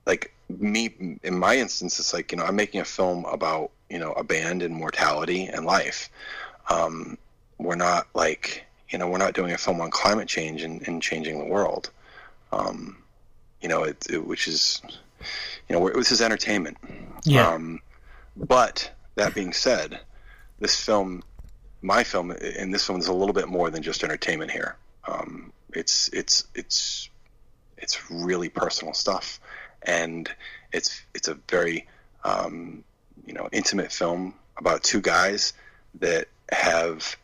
like me. In my instance, it's like you know, I'm making a film about you know a band and mortality and life. Um, we're not like you know, we're not doing a film on climate change and, and changing the world. Um, you know, it, it, which is, you know, this is entertainment. Yeah. Um, but that being said, this film my film in this is a little bit more than just entertainment here. Um, it's it's it's it's really personal stuff, and it's it's a very um, you know intimate film about two guys that have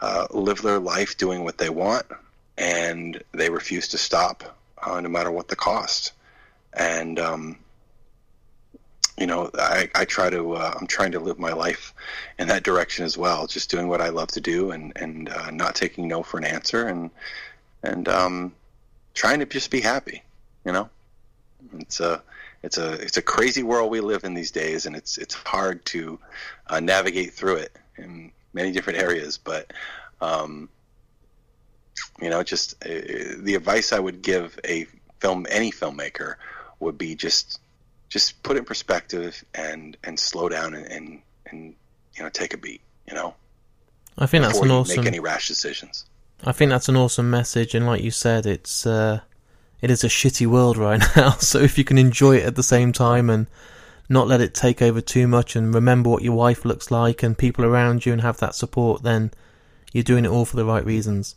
uh, lived their life doing what they want, and they refuse to stop uh, no matter what the cost. And um, you know, I, I try to, uh, I'm trying to live my life in that direction as well, just doing what I love to do and, and uh, not taking no for an answer and, and um, trying to just be happy, you know? It's a, it's a, it's a crazy world we live in these days and it's, it's hard to uh, navigate through it in many different areas, but, um, you know, just uh, the advice I would give a film, any filmmaker would be just just put it in perspective and and slow down and and, and you know take a beat. You know, I think that's an awesome. Make any rash decisions. I think that's an awesome message, and like you said, it's uh, it is a shitty world right now. So if you can enjoy it at the same time and not let it take over too much, and remember what your wife looks like and people around you, and have that support, then you're doing it all for the right reasons.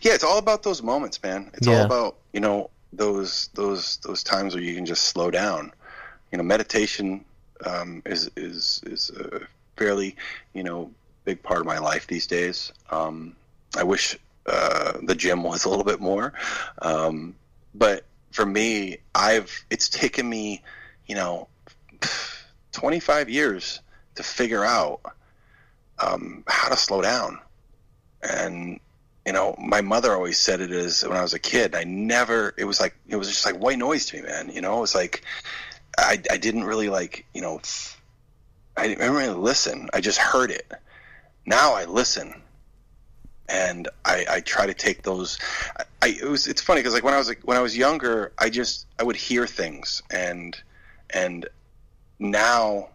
Yeah, it's all about those moments, man. It's yeah. all about you know those those those times where you can just slow down you know, meditation um, is is is a fairly you know big part of my life these days. Um, I wish uh, the gym was a little bit more, um, but for me, I've it's taken me you know 25 years to figure out um, how to slow down, and you know, my mother always said it is when I was a kid. I never. It was like it was just like white noise to me, man. You know, it was like I, I didn't really like, you know, I didn't really listen. I just heard it. Now I listen, and I, I try to take those. I, it was it's funny because like when I was like, when I was younger, I just I would hear things and and now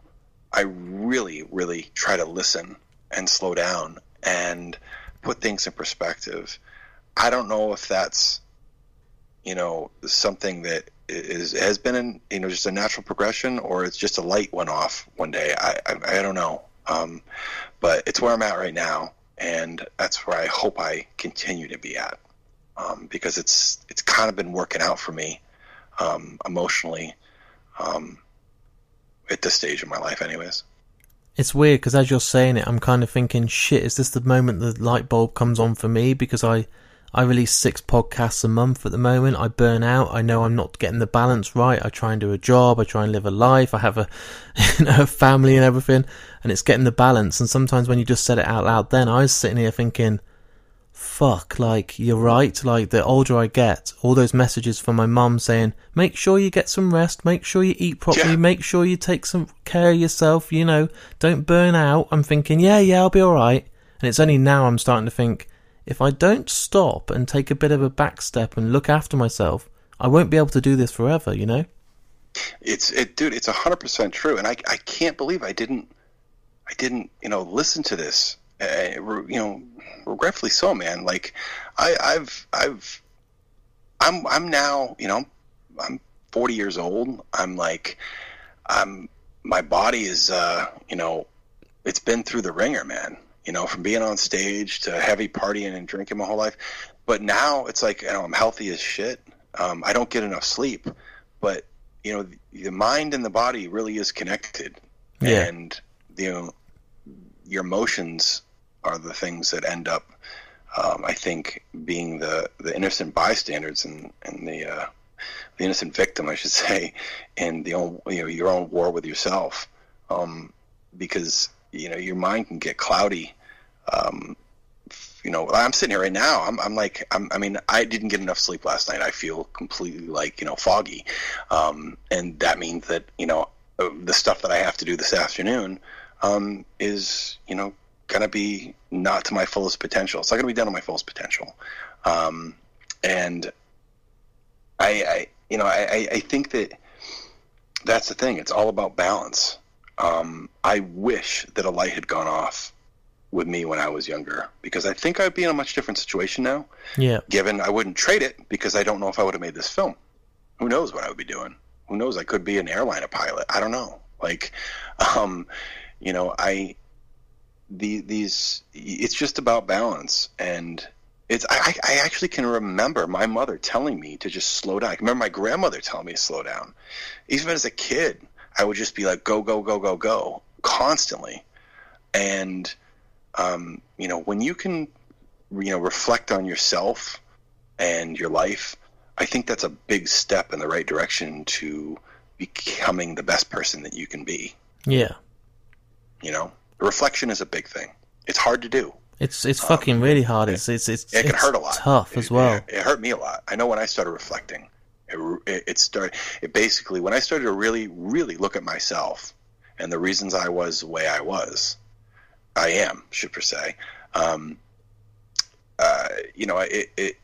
I really really try to listen and slow down and put things in perspective. I don't know if that's you know something that is has been an, you know just a natural progression or it's just a light went off one day. I i, I don't know. Um, but it's where i'm at right now and that's where i hope i continue to be at um, because it's it's kind of been working out for me um, emotionally um, at this stage of my life anyways. It's weird because as you're saying it i'm kind of thinking shit is this the moment the light bulb comes on for me? Because i I release six podcasts a month at the moment. I burn out. I know I'm not getting the balance right. I try and do a job. I try and live a life. I have a, you know, a family and everything, and it's getting the balance. And sometimes when you just said it out loud, then I was sitting here thinking, fuck, like, you're right. Like, the older I get, all those messages from my mum saying, make sure you get some rest, make sure you eat properly, Yeah. make sure you take some care of yourself, you know, don't burn out. I'm thinking, yeah, yeah, I'll be alright. And it's only now I'm starting to think, if I don't stop and take a bit of a back step and look after myself, I won't be able to do this forever, you know? It's it, dude. It's hundred percent true, and I I can't believe I didn't I didn't you know listen to this. Uh, you know, regretfully so, man. Like I I've I've I'm I'm now you know I'm 40 years old. I'm like I'm my body is uh you know it's been through the ringer, man. You know, from being on stage to heavy partying and drinking my whole life. But now it's like you know I'm healthy as shit. Um, I don't get enough sleep, but you know the, the mind and the body really is connected, Yeah. and you know your emotions are the things that end up, um, I think, being the the innocent bystanders and and the uh, the innocent victim, I should say, in the own you know your own war with yourself, um, because you know your mind can get cloudy. Um, you know, I'm sitting here right now. I'm, I'm like, I'm, I mean, I didn't get enough sleep last night. I feel completely like, you know, foggy. Um, and that means that, you know, the stuff that I have to do this afternoon, um, is, you know, going to be not to my fullest potential. It's not going to be done to my fullest potential. Um, and I, I, you know, I- I think that that's the thing. It's all about balance. Um, I wish that a light had gone off with me when I was younger because I think I'd be in a much different situation now. Yeah. Given I wouldn't trade it because I don't know if I would have made this film. Who knows what I would be doing? Who knows? I could be an airline pilot. I don't know. Like, um, you know, I the these it's just about balance and it's I, I actually can remember my mother telling me to just slow down. I remember my grandmother telling me to slow down. Even as a kid, I would just be like go go go go go constantly. And um, you know, when you can you know reflect on yourself and your life, I think that's a big step in the right direction to becoming the best person that you can be. Yeah. You know, reflection is a big thing. It's hard to do. It's it's fucking really hard. It's it's it's, It can it's hurt a lot. tough as well. It, it hurt me a lot. I know when I started reflecting, it, it, it started. It basically when I started to really, really look at myself and the reasons I was the way I was, I am, should per se. Um, uh, you know, it, it,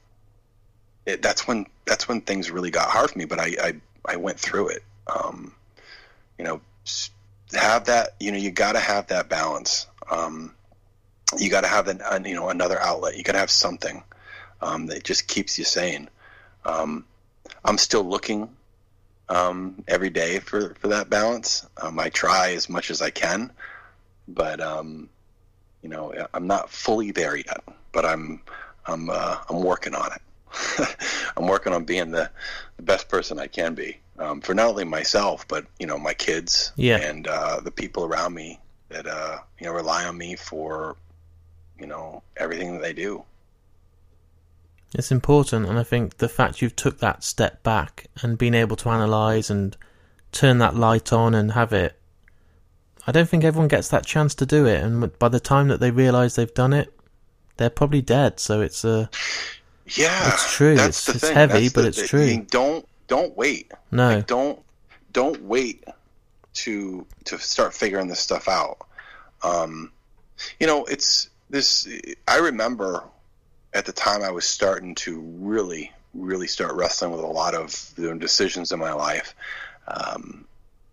it, that's when that's when things really got hard for me. But I, I, I went through it. Um, you know, have that. You know, you got to have that balance. Um, you got to have an, an, you know another outlet. You got to have something um, that just keeps you sane. Um, I'm still looking um, every day for, for that balance. Um, I try as much as I can, but um, you know I'm not fully there yet. But I'm I'm uh, I'm working on it. I'm working on being the, the best person I can be um, for not only myself, but you know my kids Yeah. and uh, the people around me that uh, you know rely on me for you know everything that they do. It's important, and I think the fact you've took that step back and been able to analyze and turn that light on and have it. I don't think everyone gets that chance to do it, and by the time that they realize they've done it, they're probably dead. So it's a Yeah, It's true. That's It's- it's heavy, That's but the- it's true. you Don't don't wait. no, Like, don't don't wait to to start figuring this stuff out. Um, you know, it's this. I remember at the time I was starting to really really start wrestling with a lot of the decisions in my life. Um,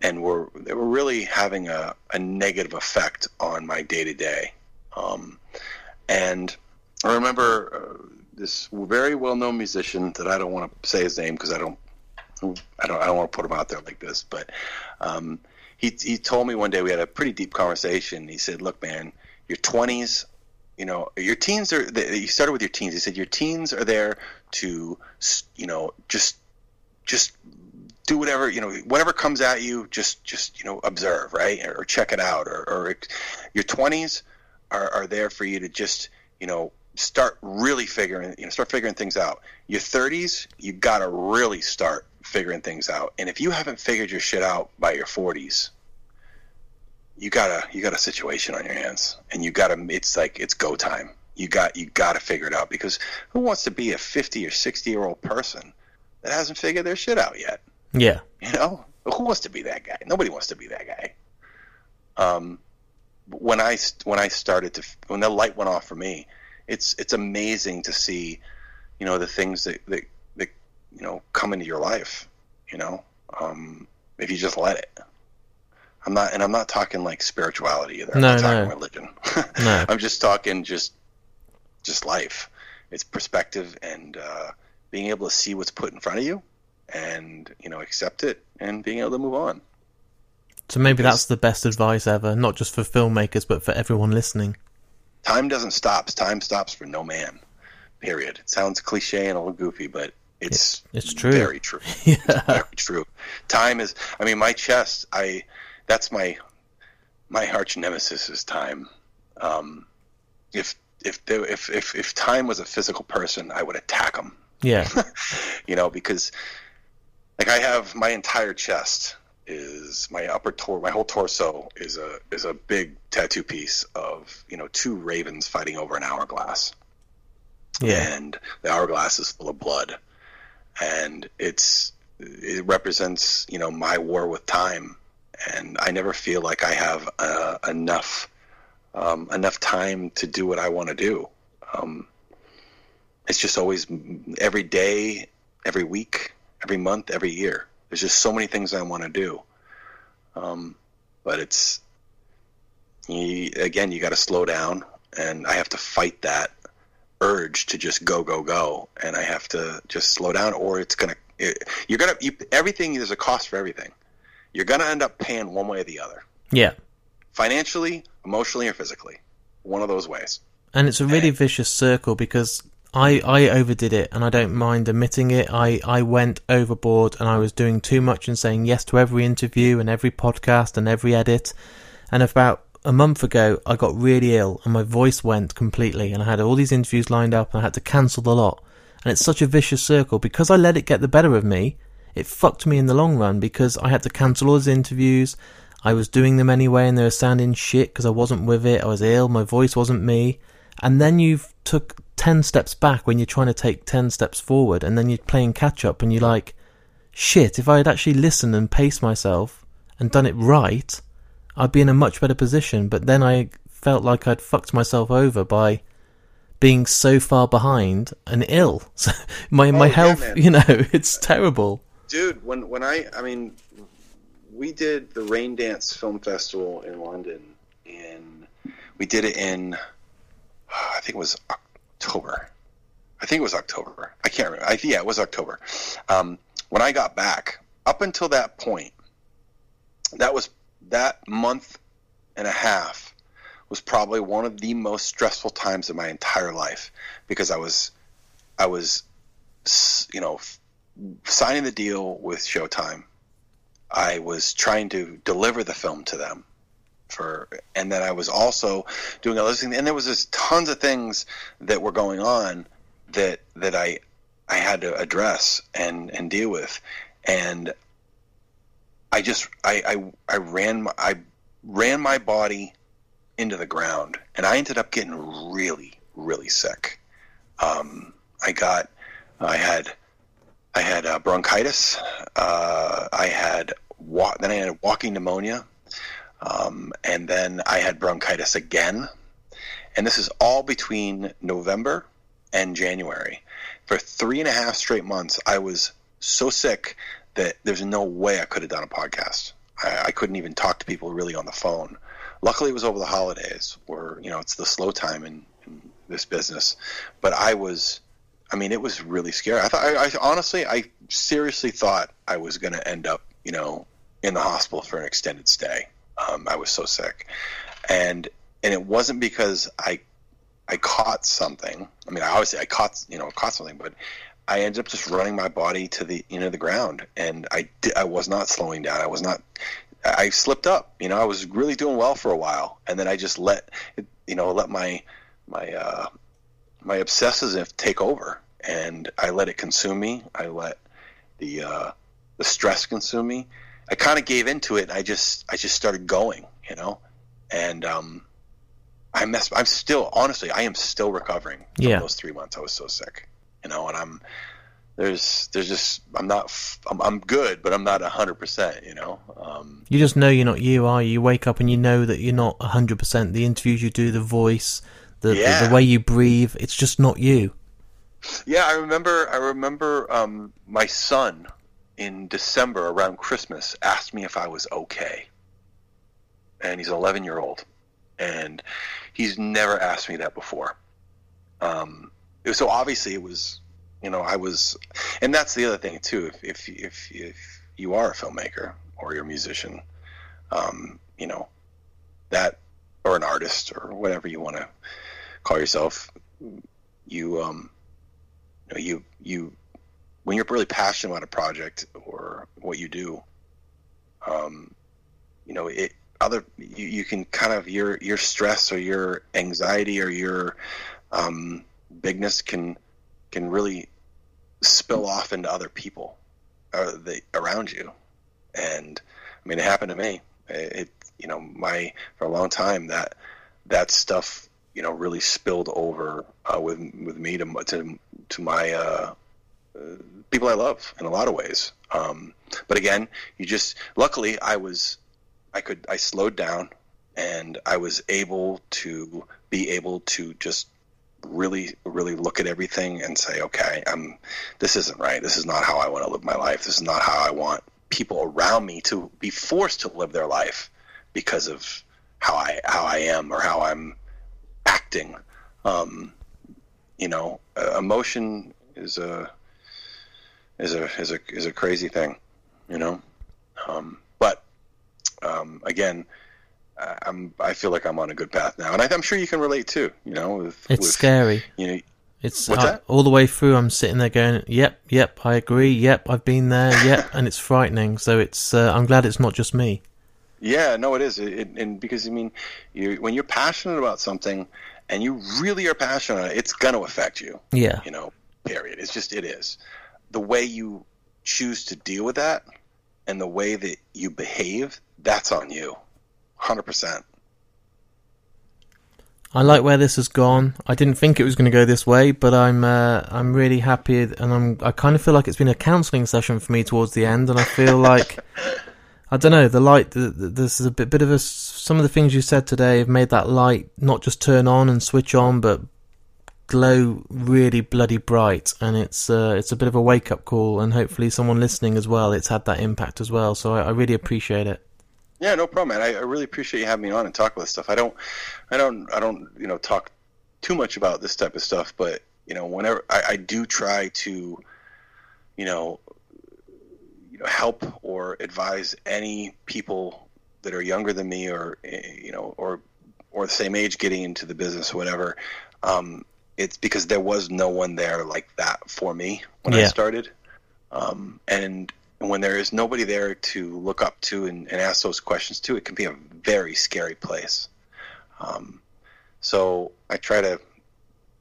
and were they were really having a, a negative effect on my day to day. And I remember uh, this very well known musician that I don't want to say his name because I don't I don't I don't want to put him out there like this, but um, he he told me one day we had a pretty deep conversation. He said, "Look, man, your twenties." You know, your teens are. the- You started with your teens. He said your teens are there to, you know, just, just do whatever you know whatever comes at you just just you know observe right or, check it out or, or your 20s are, are there for you to just you know start really figuring you know start figuring things out. Your 30s, you got to really start figuring things out. And if you haven't figured your shit out by your 40s, you got a you got a situation on your hands and you got to it's like it's go time. You got you got to figure it out because who wants to be a 50 or 60 year old person that hasn't figured their shit out yet? Yeah. You know, who wants to be that guy? Nobody wants to be that guy. Um, when I when I started to when the light went off for me, it's it's amazing to see, you know, the things that that, that you know come into your life. You know, um, if you just let it. I'm not, and I'm not talking like spirituality either. I'm No, not talking no. religion. No. I'm just talking just just life. It's perspective and uh, being able to see what's put in front of you, and you know accept it and being able to move on. So maybe that's the best advice ever, not just for filmmakers, but for everyone listening. Time doesn't stop. Time stops for no man. Period. It sounds cliche and a little goofy, but it's It's true. Very true. Yeah. Very true. Time is. I mean, my chest. I. That's my. My arch nemesis is time. Um, if if there, if if if time was a physical person, I would attack him. Yeah. you know, because like I have my entire chest is my upper tor my whole torso is a is a big tattoo piece of you know two ravens fighting over an hourglass. Yeah. and the hourglass is full of blood. And it's it represents you know my war with time. And I never feel like I have uh, enough um, enough time to do what I want to do. Um, it's just always every day every week every month every year. There's just so many things I want to do. Um, but it's you, again you got to slow down and I have to fight that urge to just go go go and i have to just slow down or it's gonna it, you're gonna you, everything there's a cost for everything. You're gonna end up paying one way or the other. Yeah. financially emotionally or physically. One of those ways. And it's a really vicious circle because I, I overdid it and I don't mind admitting it. I, I went overboard and I was doing too much and saying yes to every interview and every podcast and every edit. And about a month ago, I got really ill and my voice went completely and I had all these interviews lined up and I had to cancel the lot. And it's such a vicious circle because I let it get the better of me. It fucked me in the long run because I had to cancel all these interviews. I was doing them anyway and they were sounding shit because I wasn't with it. I was ill. My voice wasn't me. And then you've took 10 steps back when you're trying to take 10 steps forward and then you're playing catch up and you're like, shit, if I had actually listened and paced myself and done it right, I'd be in a much better position. But then I felt like I'd fucked myself over by being so far behind and ill. So my, my Oh, yeah, health, man. you know, it's terrible. dude when when i i mean we did the Raindance film festival in london and we did it in i think it was october. I think it was october. I can't remember. I, yeah it was october. Um, when i got back up until that point that was that month and a half was probably one of the most stressful times of my entire life because i was i was you know signing the deal with Showtime, I was trying to deliver the film to them for, and then I was also doing other things, and there was just tons of things that were going on that that I I had to address and and deal with, and I just I I, I ran my, I ran my body into the ground, and I ended up getting really really sick. Um, I got I had I had uh, bronchitis. Uh, I had wa- then I had walking pneumonia, um, and then I had bronchitis again. And this is all between November and January. For three and a half straight months, I was so sick that there's no way I could have done a podcast. I, I couldn't even talk to people really on the phone. Luckily, it was over the holidays, where you know it's the slow time in, in this business. But I was I mean, it was really scary. I thought, I, I honestly, I seriously thought I was going to end up, you know, in the hospital for an extended stay. Um, I was so sick, and and it wasn't because I I caught something. I mean, I obviously I caught you know caught something, but I ended up just running my body to the you know the ground, and I I was not slowing down. I was not. I slipped up. You know, I was really doing well for a while, and then I just let you know let my my uh, my obsessive take over, and I let it consume me. I let the uh, the stress consume me. I kind of gave into it. And I just I just started going, you know, and um, I mess. I'm still honestly, I am still recovering from Yeah. those three months. I was so sick, you know, and I'm there's there's just I'm not I'm, I'm good, but I'm not hundred percent, you know. Um, You just know you're not you, are you? You wake up and you know that you're not 100%. The interviews you do, the voice, the, the, the way you breathe, it's just not you. Yeah, I remember. I remember um, my son in December around Christmas asked me if I was okay, and he's an 11 year old, and he's never asked me that before. Um, was, so obviously it was, you know, I was, and that's the other thing too. If if if, if you are a filmmaker or you're a musician, um, you know, that or an artist or whatever you want to call yourself, you um you you when you're really passionate about a project or what you do, um, you know, it other you, you can kind of your your stress or your anxiety or your um, bigness can can really spill off into other people uh, the, around you, and I mean, it happened to me. It, it you know my for a long time that that stuff you know really spilled over uh, with with me to to to my uh, people I love in a lot of ways. Um, but again, you just luckily I was I could I slowed down and I was able to be able to just really really look at everything and say okay I'm this isn't right. This is not how I want to live my life. This is not how I want people around me to be forced to live their life because of how I how I am or how I'm acting. Um, you know uh, emotion is a is a is a is a crazy thing you know um, but um, again I- I'm I feel like I'm on a good path now and I, I'm sure you can relate too you know with, It's with, scary. you know It's I- that? all the way through. I'm sitting there going, "Yep, yep, I agree. Yep, I've been there. Yep," and it's frightening. So it's. Uh, I'm glad it's not just me. Yeah, no, it is, it, it, and because I mean, you when you're passionate about something, and you really are passionate, it's going to affect you. Yeah, You know, period. It's just it is. The way you choose to deal with that, and the way that you behave, that's on you, hundred percent. I like where this has gone. I didn't think it was going to go this way, but I'm. Uh, I'm really happy, and I'm. I kind of feel like it's been a counselling session for me towards the end, and I feel like. I don't know. The light. The, the, this is a bit, bit of a. Some of the things you said today have made that light not just turn on and switch on, but glow really bloody bright. And it's. Uh, it's a bit of a wake up call, and hopefully someone listening as well. It's had that impact as well. So I, I really appreciate it. Yeah, no problem, man. I, I really appreciate you having me on and talk about this stuff. I don't, I don't, I don't, you know, talk too much about this type of stuff, but you know, whenever I, I do try to, you know, you know, help or advise any people that are younger than me or eh, you know, or or the same age getting into the business whatever. Um, it's because there was no one there like that for me when I started, um, and when there is nobody there to look up to and, and ask those questions to, it can be a very scary place. Um, so I try to,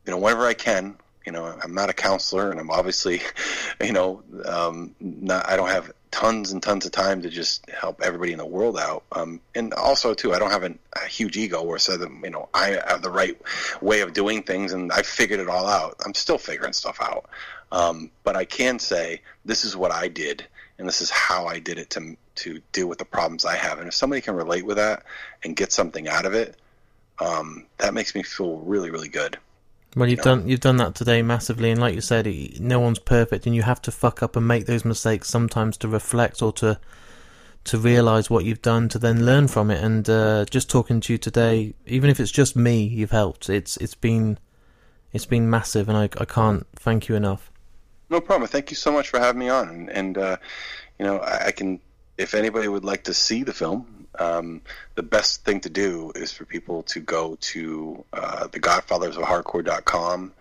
you know, whenever I can, you know, I'm not a counselor and I'm obviously, you know, um, not, I don't have tons and tons of time to just help everybody in the world out. Um, and also too, I don't have an, a huge ego where so that, you know, I have the right way of doing things and I figured it all out. I'm still figuring stuff out. Um, but I can say this is what I did and this is how I did it to to deal with the problems I have. And if somebody can relate with that and get something out of it, um, that makes me feel really, really good. Well, you've know. done you've done that today massively, and like you said, no one's perfect, and you have to fuck up and make those mistakes sometimes to reflect or to to realize what you've done to then learn from it. And uh, just talking to you today, even if it's just me, you've helped. It's it's been it's been massive, and I I can't thank you enough. No problem. Thank you so much for having me on. And, and uh, you know, I, I can, if anybody would like to see the film, um, the best thing to do is for people to go to uh, thegodfathersofhardcore.com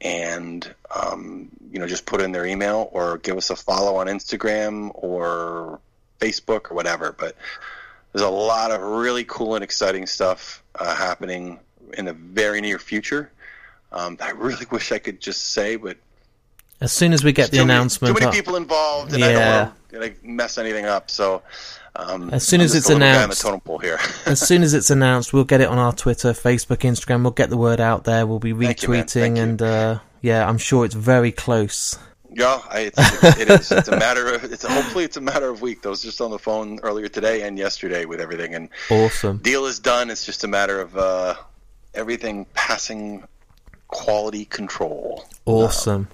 and, um, you know, just put in their email or give us a follow on Instagram or Facebook or whatever. But there's a lot of really cool and exciting stuff uh, happening in the very near future. Um, I really wish I could just say, but As soon as we get the too many- announcement, too many up- people involved, and I don't want to like, mess anything up. So um, As soon as it's the little guy on the announced- as soon as it's announced, we'll get it on our Twitter, Facebook, Instagram. We'll get the word out there. We'll be Thank you, man. retweeting, you. and uh, yeah, I'm sure it's very close. Yeah, I, it's, it's, it is. It's a matter of. It's hopefully it's a matter of week. I was just on the phone earlier today and yesterday with everything, and Awesome. deal is done. It's just a matter of uh, everything passing quality control. Awesome.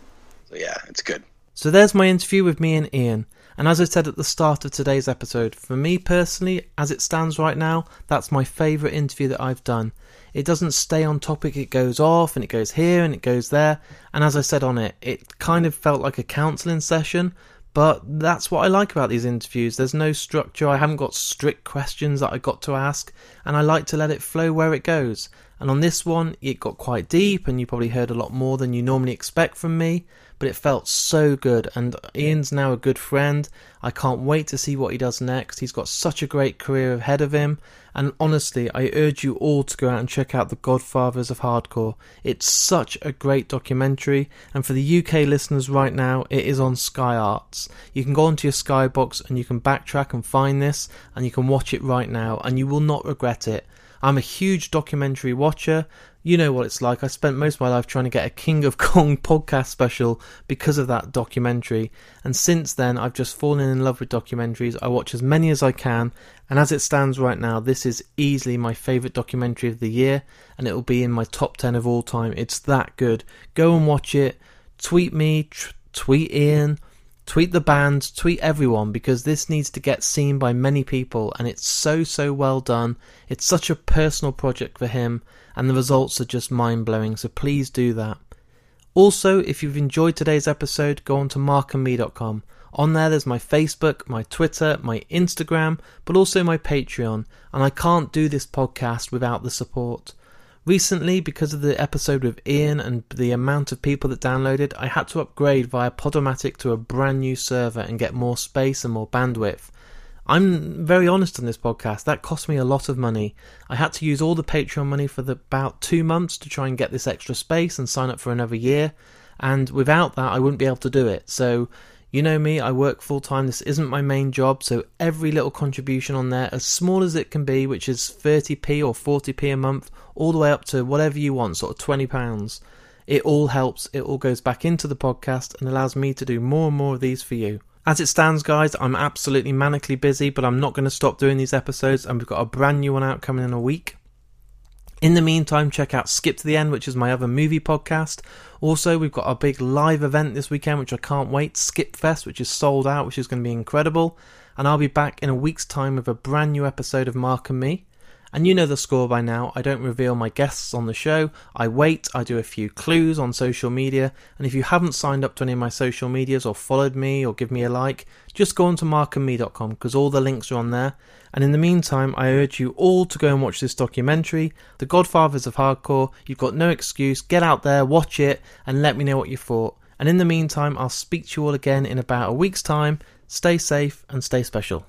So yeah, it's good. So there's my interview with me and Ian. And as I said at the start of today's episode, for me personally, as it stands right now, that's my favourite interview that I've done. It doesn't stay on topic, it goes off and it goes here and it goes there. And as I said on it, it kind of felt like a counselling session. But that's what I like about these interviews. There's no structure. I haven't got strict questions that I got to ask, and I like to let it flow where it goes. And on this one, it got quite deep, and you probably heard a lot more than you normally expect from me. But it felt so good, and Ian's now a good friend. I can't wait to see what he does next. He's got such a great career ahead of him, and honestly, I urge you all to go out and check out The Godfathers of Hardcore. It's such a great documentary, and for the UK listeners right now, it is on Sky Arts. You can go onto your Skybox and you can backtrack and find this, and you can watch it right now, and you will not regret it. I'm a huge documentary watcher. You know what it's like. I spent most of my life trying to get a King of Kong podcast special because of that documentary. And since then, I've just fallen in love with documentaries. I watch as many as I can. And as it stands right now, this is easily my favourite documentary of the year. And it will be in my top 10 of all time. It's that good. Go and watch it. Tweet me, tweet Ian, tweet the band, tweet everyone because this needs to get seen by many people and it's so so well done. It's such a personal project for him and the results are just mind blowing, so please do that. Also, if you've enjoyed today's episode, go on to markandme.com. On there, there's my Facebook, my Twitter, my Instagram, but also my Patreon, and I can't do this podcast without the support. Recently, because of the episode with Ian and the amount of people that downloaded, I had to upgrade via Podomatic to a brand new server and get more space and more bandwidth. I'm very honest on this podcast. That cost me a lot of money. I had to use all the Patreon money for the, about two months to try and get this extra space and sign up for another year. And without that, I wouldn't be able to do it. So, you know me, I work full time. This isn't my main job. So, every little contribution on there, as small as it can be, which is 30p or 40p a month, all the way up to whatever you want, sort of £20, it all helps. It all goes back into the podcast and allows me to do more and more of these for you. As it stands, guys, I'm absolutely manically busy, but I'm not going to stop doing these episodes, and we've got a brand new one out coming in a week. In the meantime, check out Skip to the End, which is my other movie podcast. Also, we've got a big live event this weekend, which I can't wait Skip Fest, which is sold out, which is going to be incredible. And I'll be back in a week's time with a brand new episode of Mark and Me. And you know the score by now. I don't reveal my guests on the show. I wait, I do a few clues on social media. And if you haven't signed up to any of my social medias or followed me or give me a like, just go on to markandme.com because all the links are on there. And in the meantime, I urge you all to go and watch this documentary, The Godfathers of Hardcore. You've got no excuse. Get out there, watch it, and let me know what you thought. And in the meantime, I'll speak to you all again in about a week's time. Stay safe and stay special.